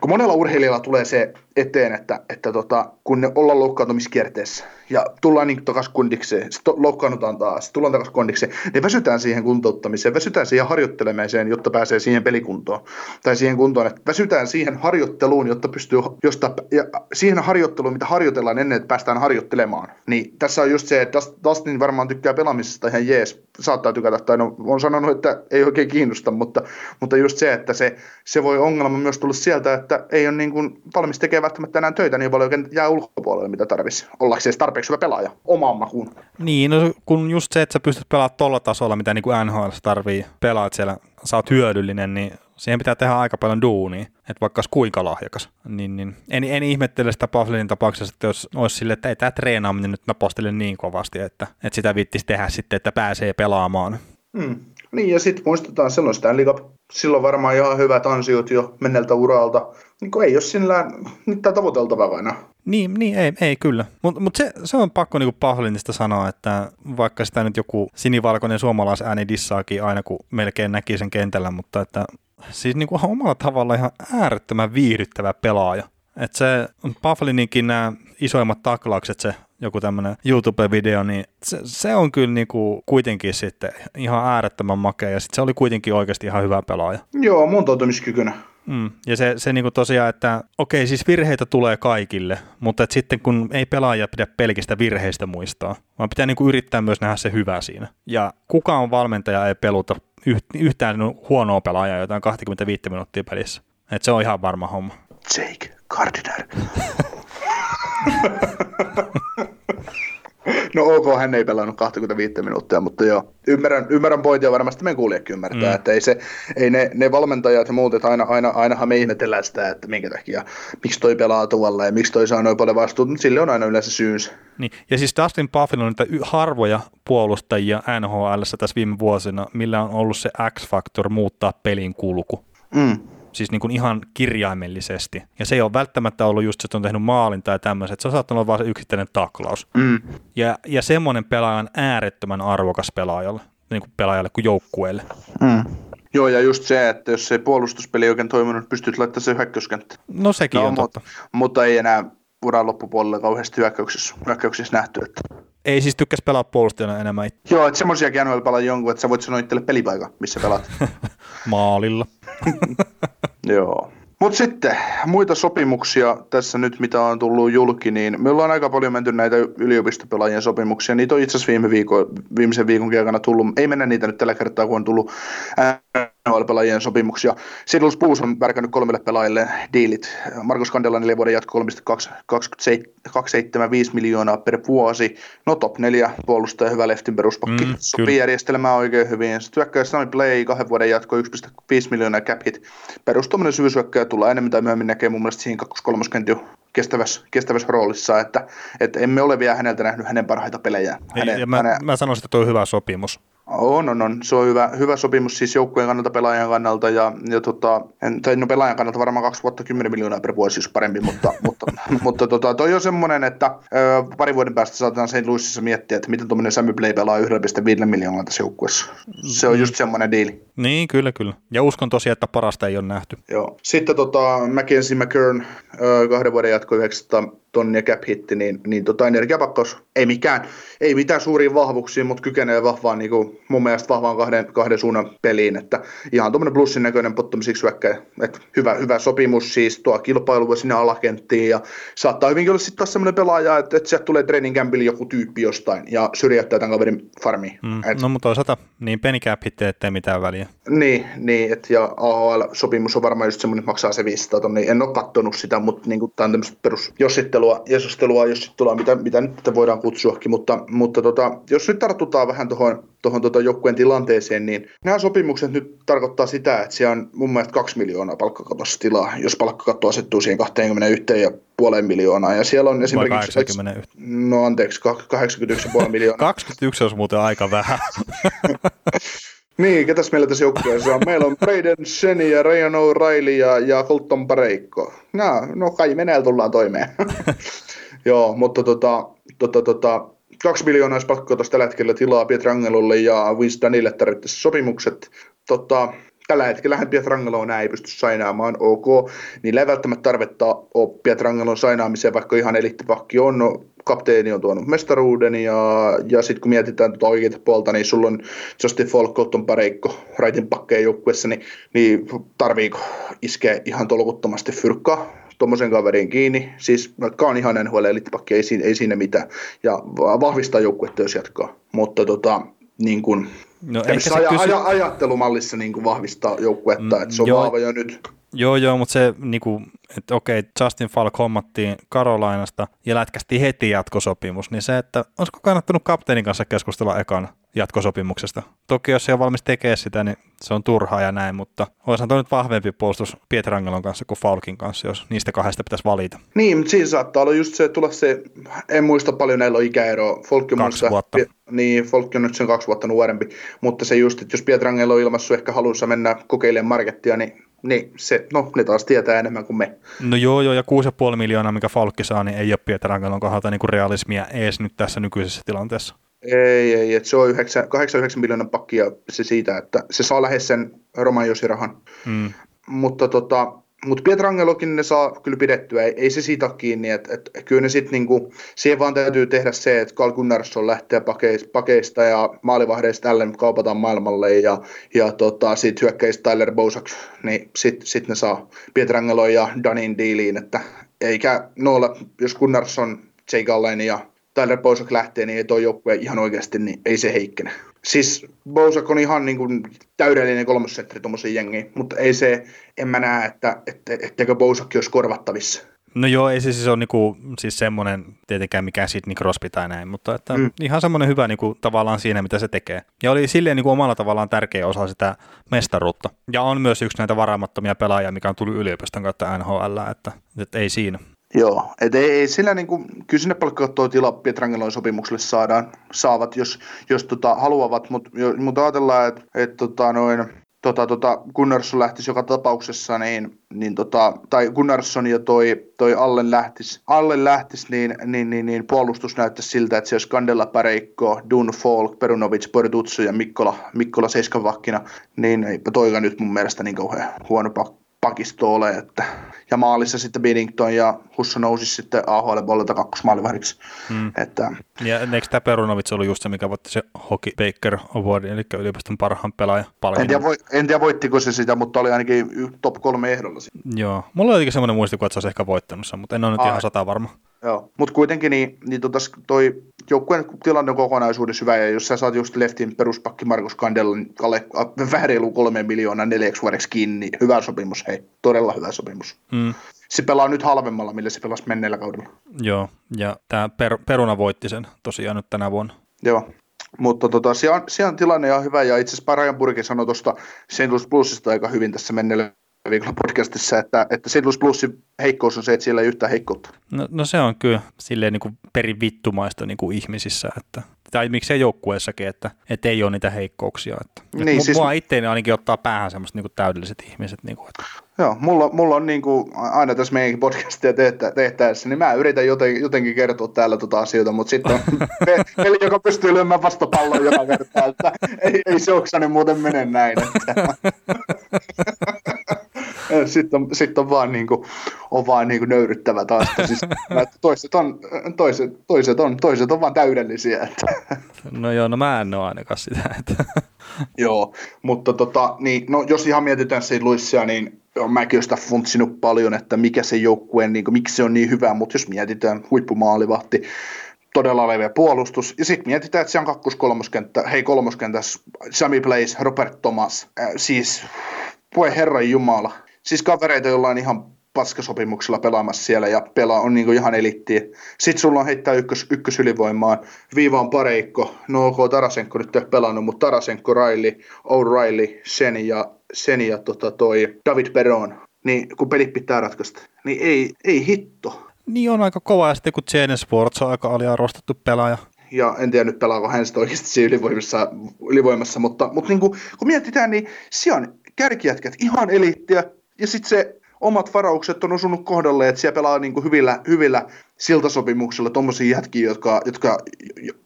kun monella urheilijalla tulee se eteen, että, että tota, kun ne ollaan loukkaantumiskierteessä ja tullaan niin takaisin kundikseen, sitten loukkaannutaan taas, tullaan takaisin kundikseen, niin väsytään siihen kuntouttamiseen, väsytään siihen harjoittelemiseen, jotta pääsee siihen pelikuntoon. Tai siihen kuntoon, että väsytään siihen harjoitteluun, jotta pystyy, josta, ja siihen harjoitteluun, mitä harjoitellaan ennen, että päästään harjoittelemaan. Niin tässä on just se, että Dustin varmaan tykkää pelaamisesta ihan jees, saattaa tykätä, tai no, on sanonut, että ei oikein kiinnosta, mutta, mutta just se, että se, se voi ongelma myös tulla sieltä, että ei ole niin kuin valmis tekemään välttämättä enää töitä niin paljon, jää ulkopuolelle, mitä tarvitsisi. Ollakseen tarpeeksi hyvä pelaaja omaan makuun. Niin, no, kun just se, että sä pystyt pelaamaan tuolla tasolla, mitä niin kuin NHL tarvii pelaat siellä, sä oot hyödyllinen, niin siihen pitää tehdä aika paljon duunia, että vaikka olisi kuinka lahjakas. Niin, niin. En, en ihmettele sitä Pavlinin tapauksessa, että jos olisi sille, että ei tämä treenaaminen nyt napostele niin kovasti, että, että sitä vittisi tehdä sitten, että pääsee pelaamaan. Hmm. Niin, ja sitten muistetaan silloin Stanley Cup. Silloin varmaan ihan hyvät ansiot jo menneltä uralta. Niin ei ole sinällään mitään tavoiteltavaa aina. Niin, niin ei, ei kyllä. Mutta mut se, se, on pakko niinku Pahlinista sanoa, että vaikka sitä nyt joku sinivalkoinen suomalaisääni dissaakin aina, kun melkein näki sen kentällä, mutta että siis niinku omalla tavalla ihan äärettömän viihdyttävä pelaaja. Että se Pavlininkin nämä isoimmat taklaukset, se joku tämmöinen YouTube-video, niin se, se on kyllä niinku kuitenkin sitten ihan äärettömän makea, ja sitten se oli kuitenkin oikeasti ihan hyvä pelaaja. Joo, muuntautumiskykyinen. Mm. Ja se, se niinku tosiaan, että okei, siis virheitä tulee kaikille, mutta et sitten kun ei pelaaja pidä pelkistä virheistä muistaa, vaan pitää niinku yrittää myös nähdä se hyvä siinä. Ja kukaan valmentaja ei peluta yhtään huonoa pelaajaa jotain 25 minuuttia pelissä. Et se on ihan varma homma. Jake Gardiner. No ok, hän ei pelannut 25 minuuttia, mutta joo, ymmärrän, ymmärrän pointia varmasti meidän kuulijakin ymmärtää, mm. että ei, se, ei ne, ne, valmentajat ja muut, että aina, aina, ainahan me ihmetellään sitä, että minkä takia, miksi toi pelaa tuolla ja miksi toi saa noin paljon vastuuta, mutta sille on aina yleensä syynsä. Niin, ja siis Dustin Buffin on niitä harvoja puolustajia NHL tässä viime vuosina, millä on ollut se X-factor muuttaa pelin kulku. Mm siis niin kuin ihan kirjaimellisesti. Ja se ei ole välttämättä ollut just, että on tehnyt maalin tai tämmöiset, se on saattanut olla vain se yksittäinen taklaus. Mm. Ja, ja semmoinen pelaaja on äärettömän arvokas pelaajalle, niin kuin pelaajalle kuin joukkueelle. Mm. Joo, ja just se, että jos se puolustuspeli oikein toiminut, pystyt laittamaan se hyökkäyskenttä. No sekin no, on totta. Mutta, mutta ei enää uran loppupuolella kauheasti hyökkäyksissä, hyökkäyksissä nähty. Että. Ei siis tykkäs pelaa puolustajana enemmän itse. Joo, että semmoisiakin NHL pelaa jonkun, että sä voit sanoa itselle pelipaikan, missä pelaat. Maalilla. Joo. Mutta sitten muita sopimuksia tässä nyt, mitä on tullut julki, niin me ollaan aika paljon menty näitä yliopistopelaajien sopimuksia. Niitä on itse asiassa viime viikon, viimeisen viikon aikana tullut. Ei mennä niitä nyt tällä kertaa, kun on tullut NHL-pelaajien sopimuksia. Sidlus Puus on värkännyt kolmelle pelaajille diilit. Markus Kandela neljä vuoden jatko 275 miljoonaa per vuosi. No top neljä puolustaja, hyvä leftin peruspakki. Mm, Sopii järjestelmää oikein hyvin. Sitten Stanley Play, kahden vuoden jatko 1,5 miljoonaa cap hit. Perustuminen syvyyshyökkäjä tulee enemmän tai myöhemmin näkee mun mielestä siinä 2-3 kestävässä, kestävässä roolissa, että, että emme ole vielä häneltä nähnyt hänen parhaita pelejä. Hänen, ja mä, hänen... mä sanoisin, että tuo on hyvä sopimus. On, on, on. Se on hyvä, hyvä sopimus siis joukkueen kannalta, pelaajan kannalta ja, ja tota, en, tai no pelaajan kannalta varmaan kaksi vuotta 10 miljoonaa per vuosi, jos parempi, mutta, mutta, mutta tota, toi on semmoinen, että ö, pari vuoden päästä saatetaan St. Louisissa miettiä, että miten tuommoinen Sammy Play pelaa 1,5 miljoonaa tässä joukkueessa. Se on just semmoinen diili. Niin, kyllä, kyllä. Ja uskon tosiaan, että parasta ei ole nähty. Joo. Sitten tota, Mackenzie McKern, kahden vuoden jatko 900 tonnia cap hitti, niin, niin tota energiapakkaus ei mikään, ei mitään suuria vahvuuksia, mutta kykenee vahvaan, niin kuin mun mielestä vahvaan kahden, kahden suunnan peliin, että ihan tuommoinen plussin näköinen pottomisiksi väkkä, että hyvä, hyvä sopimus siis tuo kilpailu sinne alakenttiin ja saattaa hyvinkin olla sitten taas semmoinen pelaaja, että, että sieltä tulee training campille joku tyyppi jostain ja syrjäyttää tämän kaverin farmiin. Mm, et, no mutta toisaalta niin penny cap hitti, ettei mitään väliä. Niin, niin että ja AHL-sopimus on varmaan just semmoinen, että maksaa se 500 tonnia, en ole kattonut sitä, mutta niin tämä on tämmöistä perus jossittelua jeesustelua, jos sitten tullaan, mitä, mitä nyt voidaan kutsuakin, mutta, mutta tota, jos nyt tartutaan vähän tuohon tuohon tota joukkueen tilanteeseen, niin nämä sopimukset nyt tarkoittaa sitä, että siellä on mun mielestä kaksi miljoonaa palkkakatossa tilaa, jos palkkakatto asettuu siihen 21 ja puoleen miljoonaa. Ja siellä on esimerkiksi... 81. No anteeksi, 81,5 miljoonaa. 21 on muuten aika vähän. Niin, ketäs meillä tässä joukkueessa on? Meillä on Braden Sheni ja Ryan O'Reilly ja, ja Colton Pareikko. No, no kai me näillä tullaan toimeen. Joo, mutta tota, tota, tota, kaksi miljoonaa olisi pakko tällä hetkellä tilaa Pietrangelolle ja Winstonille tarvittaisiin sopimukset. Tota, tällä hetkellä Pietrangelo enää ei pysty sainaamaan, ok. Niillä ei välttämättä tarvetta ole Pietrangelon sainaamiseen, vaikka ihan elittipakki on. No, kapteeni on tuonut mestaruuden ja, ja sitten kun mietitään tuota oikeita puolta, niin sulla on Justin Falk, Cotton Pareikko, raitin pakkeen joukkuessa, niin, niin tarviiko iskeä ihan tolkuttomasti fyrkkaa tuommoisen kaverin kiinni, siis vaikka on ihan NHL elittipakki, ei, siinä, ei siinä mitään, ja vahvistaa joukkuetta, jos jatkaa, mutta tota, niin kuin, no, aja, kysy... aja, ajattelumallissa niin kuin vahvistaa joukkuetta, mm, että se on vahva jo nyt. Joo, joo, mutta se, niin kuin, että okei, Justin Falk hommattiin Karolainasta ja lätkästi heti jatkosopimus, niin se, että olisiko kannattanut kapteenin kanssa keskustella ekan jatkosopimuksesta. Toki jos se on valmis tekemään sitä, niin se on turhaa ja näin, mutta olisihan tuo nyt vahvempi puolustus Pietrangelon kanssa kuin Falkin kanssa, jos niistä kahdesta pitäisi valita. Niin, mutta siinä saattaa olla just se, tulla se, en muista paljon näillä on ikäeroa. Falk on kaksi vuotta. Niin, Falk on nyt sen kaksi vuotta nuorempi, mutta se just, että jos Pietrangelo on ilmassut ehkä halussa mennä kokeilemaan markettia, niin niin se, no ne taas tietää enemmän kuin me. No joo, joo, ja 6,5 miljoonaa, mikä Falkki saa, niin ei ole Pietrangelon kohdalta niin kuin realismia ees nyt tässä nykyisessä tilanteessa. Ei, ei, että se on 9, 89 miljoonan pakkia se siitä, että se saa lähes sen Roman Josirahan. Mm. Mutta tota, mutta Pietrangelokin ne saa kyllä pidettyä, ei, ei se siitä kiinni, että et, kyllä ne sitten niinku, siihen vaan täytyy tehdä se, että Carl Gunnarsson lähtee pakeista, pakeista ja maalivahdeista tälle kaupataan maailmalle ja, ja tota, sitten hyökkäistä Tyler Bosak, niin sitten sit ne saa Pietrangelo ja Danin diiliin, että eikä noilla, jos Gunnarsson, Jake Allen ja Tyler Bosak lähtee, niin ei tuo joukkue ihan oikeasti, niin ei se heikkene. Siis Bosak on ihan niin kuin täydellinen kolmosetteri tuommoisen jengiin, mutta ei se, en mä näe, että, että etteikö Bosakki olisi korvattavissa. No joo, ei se siis ole niinku, siis semmoinen tietenkään mikään Sidney Crosby tai näin, mutta että mm. ihan semmoinen hyvä niinku, tavallaan siinä, mitä se tekee. Ja oli silleen niinku, omalla tavallaan tärkeä osa sitä mestaruutta. Ja on myös yksi näitä varaamattomia pelaajia, mikä on tullut yliopiston kautta NHL, että, että ei siinä. Joo, et ei, ei sillä niin kuin, kyllä sinne palkkakattoa tila Pietrangeloin sopimukselle saadaan, saavat, jos, jos tota, haluavat, mutta mut ajatellaan, että et, tota, noin, tota, tota, Gunnarsson lähtisi joka tapauksessa, niin, niin tota, tai Gunnarsson ja toi, toi Allen lähtisi, Allen lähtisi niin, niin, niin, niin, puolustus näyttäisi siltä, että se olisi Kandella Pareikko, Dun Falk, Perunovic, Bortutsu ja Mikkola, Mikkola Seiskavakkina, niin eipä toika nyt mun mielestä niin kauhean huono pakko pakisto ole. Että, ja maalissa sitten Binnington ja Husso nousi sitten AHL puolelta kakkosmaalivahdiksi. Hmm. Että, ja eikö tämä Perunovits ollut just se, mikä voitti se Hockey Baker Awardin, eli yliopiston parhaan pelaaja En tiedä, voi, en tiedä voittiko se sitä, mutta oli ainakin top kolme ehdolla. Joo, mulla oli semmoinen muistikuva, että se olisi ehkä voittanut sen, mutta en ole nyt Ai. ihan sata varma. Joo, mutta kuitenkin niin, niin tota, toi joukkueen tilanne on kokonaisuudessa hyvä, ja jos sä saat just Leftin peruspakki Markus Kandelin vähän reilu kolme miljoonaa neljäksi vuodeksi kiinni, niin hyvä sopimus, hei, todella hyvä sopimus. Mm. Se pelaa nyt halvemmalla, millä se pelasi menneellä kaudella. Joo, ja tämä per, Peruna voitti sen tosiaan nyt tänä vuonna. Joo, mutta tota, siellä, on, siellä on tilanne ihan hyvä, ja itse asiassa Parajan Burke sanoi tuosta St. Louis Bluesista aika hyvin tässä menneellä viikolla podcastissa, että, että. Louis Plusin heikkous on se, että siellä ei yhtään heikkoutta. No, no se on kyllä silleen niin kuin perivittumaista niin kuin ihmisissä, että, tai miksei joukkueessakin, että, että ei ole niitä heikkouksia. Että, niin, että siis... Mua itteeni ainakin ottaa päähän semmoiset niin kuin täydelliset ihmiset. Niin kuin, että... Joo, mulla, mulla on niin kuin, aina tässä meidän podcastia tehtä, tehtäessä, niin mä yritän joten, jotenkin kertoa täällä tota asioita, mutta sitten on peli, joka pystyy lyömään vastapallon joka kerta, että ei, ei se oksani muuten mene näin. Että. sitten on, sit on vaan, niin kuin, on vaan niin kuin nöyryttävä taas. Siis, toiset, on, toiset, toiset, on, toiset on vaan täydellisiä. Että. No joo, no mä en ole ainakaan sitä. Että. joo, mutta tota, niin, no, jos ihan mietitään siitä Luissia, niin mäkin olen sitä funtsinut paljon, että mikä se joukkue, niin kuin, miksi se on niin hyvä, mutta jos mietitään huippumaalivahti, todella leveä puolustus. Ja sitten mietitään, että se on kakkos-kolmoskenttä, hei kolmoskentässä, Sami Blaze, Robert Thomas, äh, siis voi herran jumala, siis kavereita, joilla on ihan paskasopimuksella pelaamassa siellä ja pelaa on niin ihan elittiä. Sitten sulla on heittää ykkös, ykkösylivoimaan. Viiva on pareikko. No ok, Tarasenko nyt ei pelannut, mutta Tarasenko, Riley, O'Reilly, sen ja, sen ja tota toi David Peron. Niin kun pelit pitää ratkaista, niin ei, ei hitto. Niin on aika kova, ja sitten kun Jaden Sports on aika aliarvostettu pelaaja. Ja en tiedä nyt pelaako hän sitten oikeasti ylivoimassa, ylivoimassa mutta, mutta niin kuin, kun mietitään, niin siellä on kärkijätkät ihan eliittiä, ja sitten se omat varaukset on osunut kohdalle, että siellä pelaa niin kuin hyvillä, hyvillä siltasopimuksilla tuommoisia jätkiä, jotka, jotka,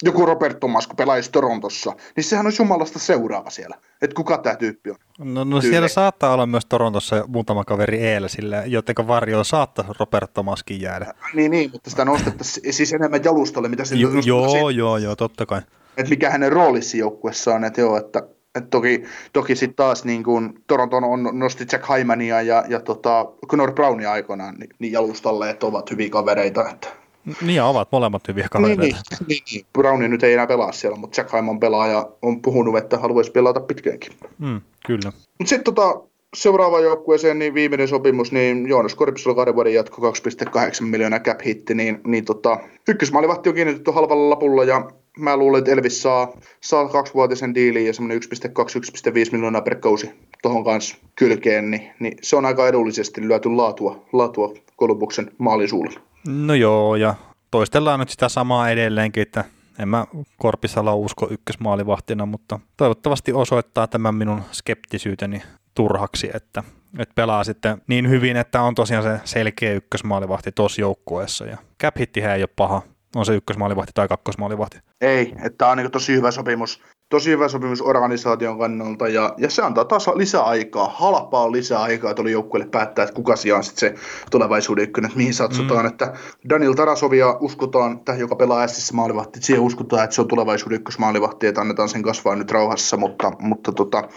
joku Robert Thomas, kun pelaisi Torontossa, niin sehän on jumalasta seuraava siellä, että kuka tämä tyyppi on. No, no siellä saattaa olla myös Torontossa muutama kaveri eellä sillä, jotenka varjoon saattaa Robert Thomaskin jäädä. Niin, niin mutta sitä nostettaisiin siis enemmän jalustalle, mitä se jo, Joo, joo, joo, totta kai. Että mikä hänen roolissa joukkuessa on, että joo, että et toki toki sitten taas niin kun Toronton on, nosti Jack Hymania ja, ja tota, Connor Brownia aikoinaan niin, niin jalustalle, että ovat hyviä kavereita. Että. Niin ja ovat molemmat hyviä kavereita. Niin, niin, niin, niin. Browni nyt ei enää pelaa siellä, mutta Jack Hyman pelaa ja on puhunut, että haluaisi pelata pitkäänkin. Mm, kyllä. Sitten tota, seuraava joukkueeseen, niin viimeinen sopimus, niin Joonas Korpisalo kahden vuoden jatko 2,8 miljoonaa cap hitti, niin, niin tota, ykkösmaalivahti on kiinnitetty halvalla lapulla ja mä luulen, että Elvis saa, saa kaksivuotisen diilin ja semmoinen 1,2-1,5 miljoonaa per kausi tuohon kanssa kylkeen, niin, niin, se on aika edullisesti lyöty laatua, laatua Kolumbuksen maalisuulla. No joo, ja toistellaan nyt sitä samaa edelleenkin, että en mä Korpisala usko ykkösmaalivahtina, mutta toivottavasti osoittaa tämän minun skeptisyyteni turhaksi, että, että pelaa sitten niin hyvin, että on tosiaan se selkeä ykkösmaalivahti tuossa joukkueessa. Ja cap ei ole paha, on se ykkösmaalivahti tai kakkosmaalivahti. Ei, että on niin tosi hyvä sopimus. tosi hyvä sopimus organisaation kannalta ja, ja se antaa taas lisäaikaa, halpaa lisäaikaa tuolle joukkueelle päättää, että kuka sijaan sitten se tulevaisuuden ykkönen, että mihin satsotaan, mm. että Daniel Tarasovia uskotaan, että joka pelaa Essissä maalivahti, että siihen uskotaan, että se on tulevaisuuden ykkösmaalivahti, että annetaan sen kasvaa nyt rauhassa, mutta, mutta tota,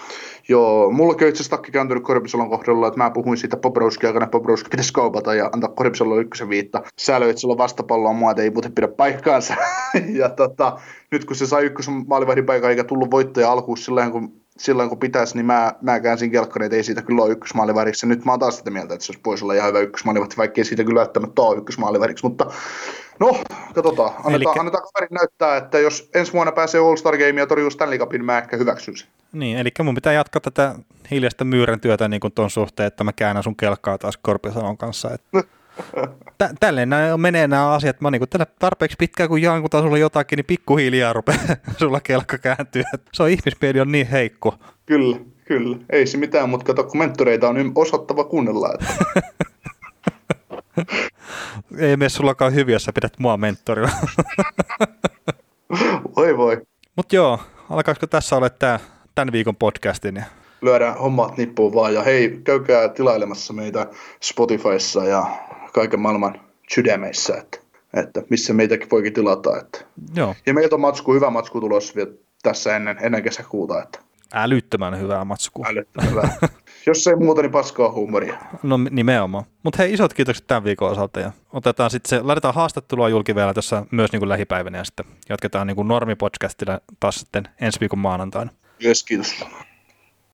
Joo, mulla on itse asiassa takki kääntynyt Korpisalon kohdalla, että mä puhuin siitä Pobrowski aikana, Pobrowski pitäisi kaupata ja antaa Korpisalon ykkösen viitta. Sääli, että sillä on vastapalloa mua, ei muuten pidä paikkaansa. ja tota, nyt kun se sai ykkösen maalivahdin paikan eikä tullut voittoja alkuun silloin, kun silloin kun pitäisi, niin mä, mä käänsin kelkkarin, että ei siitä kyllä ole ykkösmaaliväriksi. Nyt mä oon taas sitä mieltä, että se voisi olla ihan hyvä ykkösmaaliväriksi, vaikka ei siitä kyllä välttämättä ole ykkösmaaliväriksi. Mutta no, katsotaan. Annetaan, Elikkä... annetaan kaverin näyttää, että jos ensi vuonna pääsee All-Star Game ja torjuu Stanley Cupin, mä ehkä hyväksyn sen. Niin, eli mun pitää jatkaa tätä hiljaista myyrän työtä niin kuin ton suhteen, että mä käännän sun kelkkaa taas Korpisalon kanssa. Että Tä, tälleen nämä menee nämä asiat. Mä niin tällä tarpeeksi pitkään, kun jankutaan sulla jotakin, niin pikkuhiljaa rupeaa sulla kelkka kääntyä. Se on ihmismieli on niin heikko. Kyllä, kyllä. Ei se mitään, mutta kato, kun mentoreita on osattava kuunnella. Että... Ei mene sullakaan hyviä, jos sä pidät mua mentorina. voi voi. Mutta joo, alkaisiko tässä olla tämä tämän viikon podcastin? Lyödään hommat nippuun vaan ja hei, käykää tilailemassa meitä Spotifyssa ja kaiken maailman sydämeissä, että, että missä meitäkin voikin tilata. Että. Joo. Ja meiltä on matsku, hyvä matsku tulossa vielä tässä ennen, ennen kesäkuuta. Että. Älyttömän hyvää matskua. Älyttömän hyvää. Jos ei muuta, niin paskaa huumoria. No nimenomaan. Mutta hei, isot kiitokset tämän viikon osalta ja otetaan sitten se, laitetaan haastattelua julki vielä tässä myös niin kuin lähipäivänä ja sitten jatketaan niin kuin normipodcastilla taas sitten ensi viikon maanantaina. Yes, kiitos.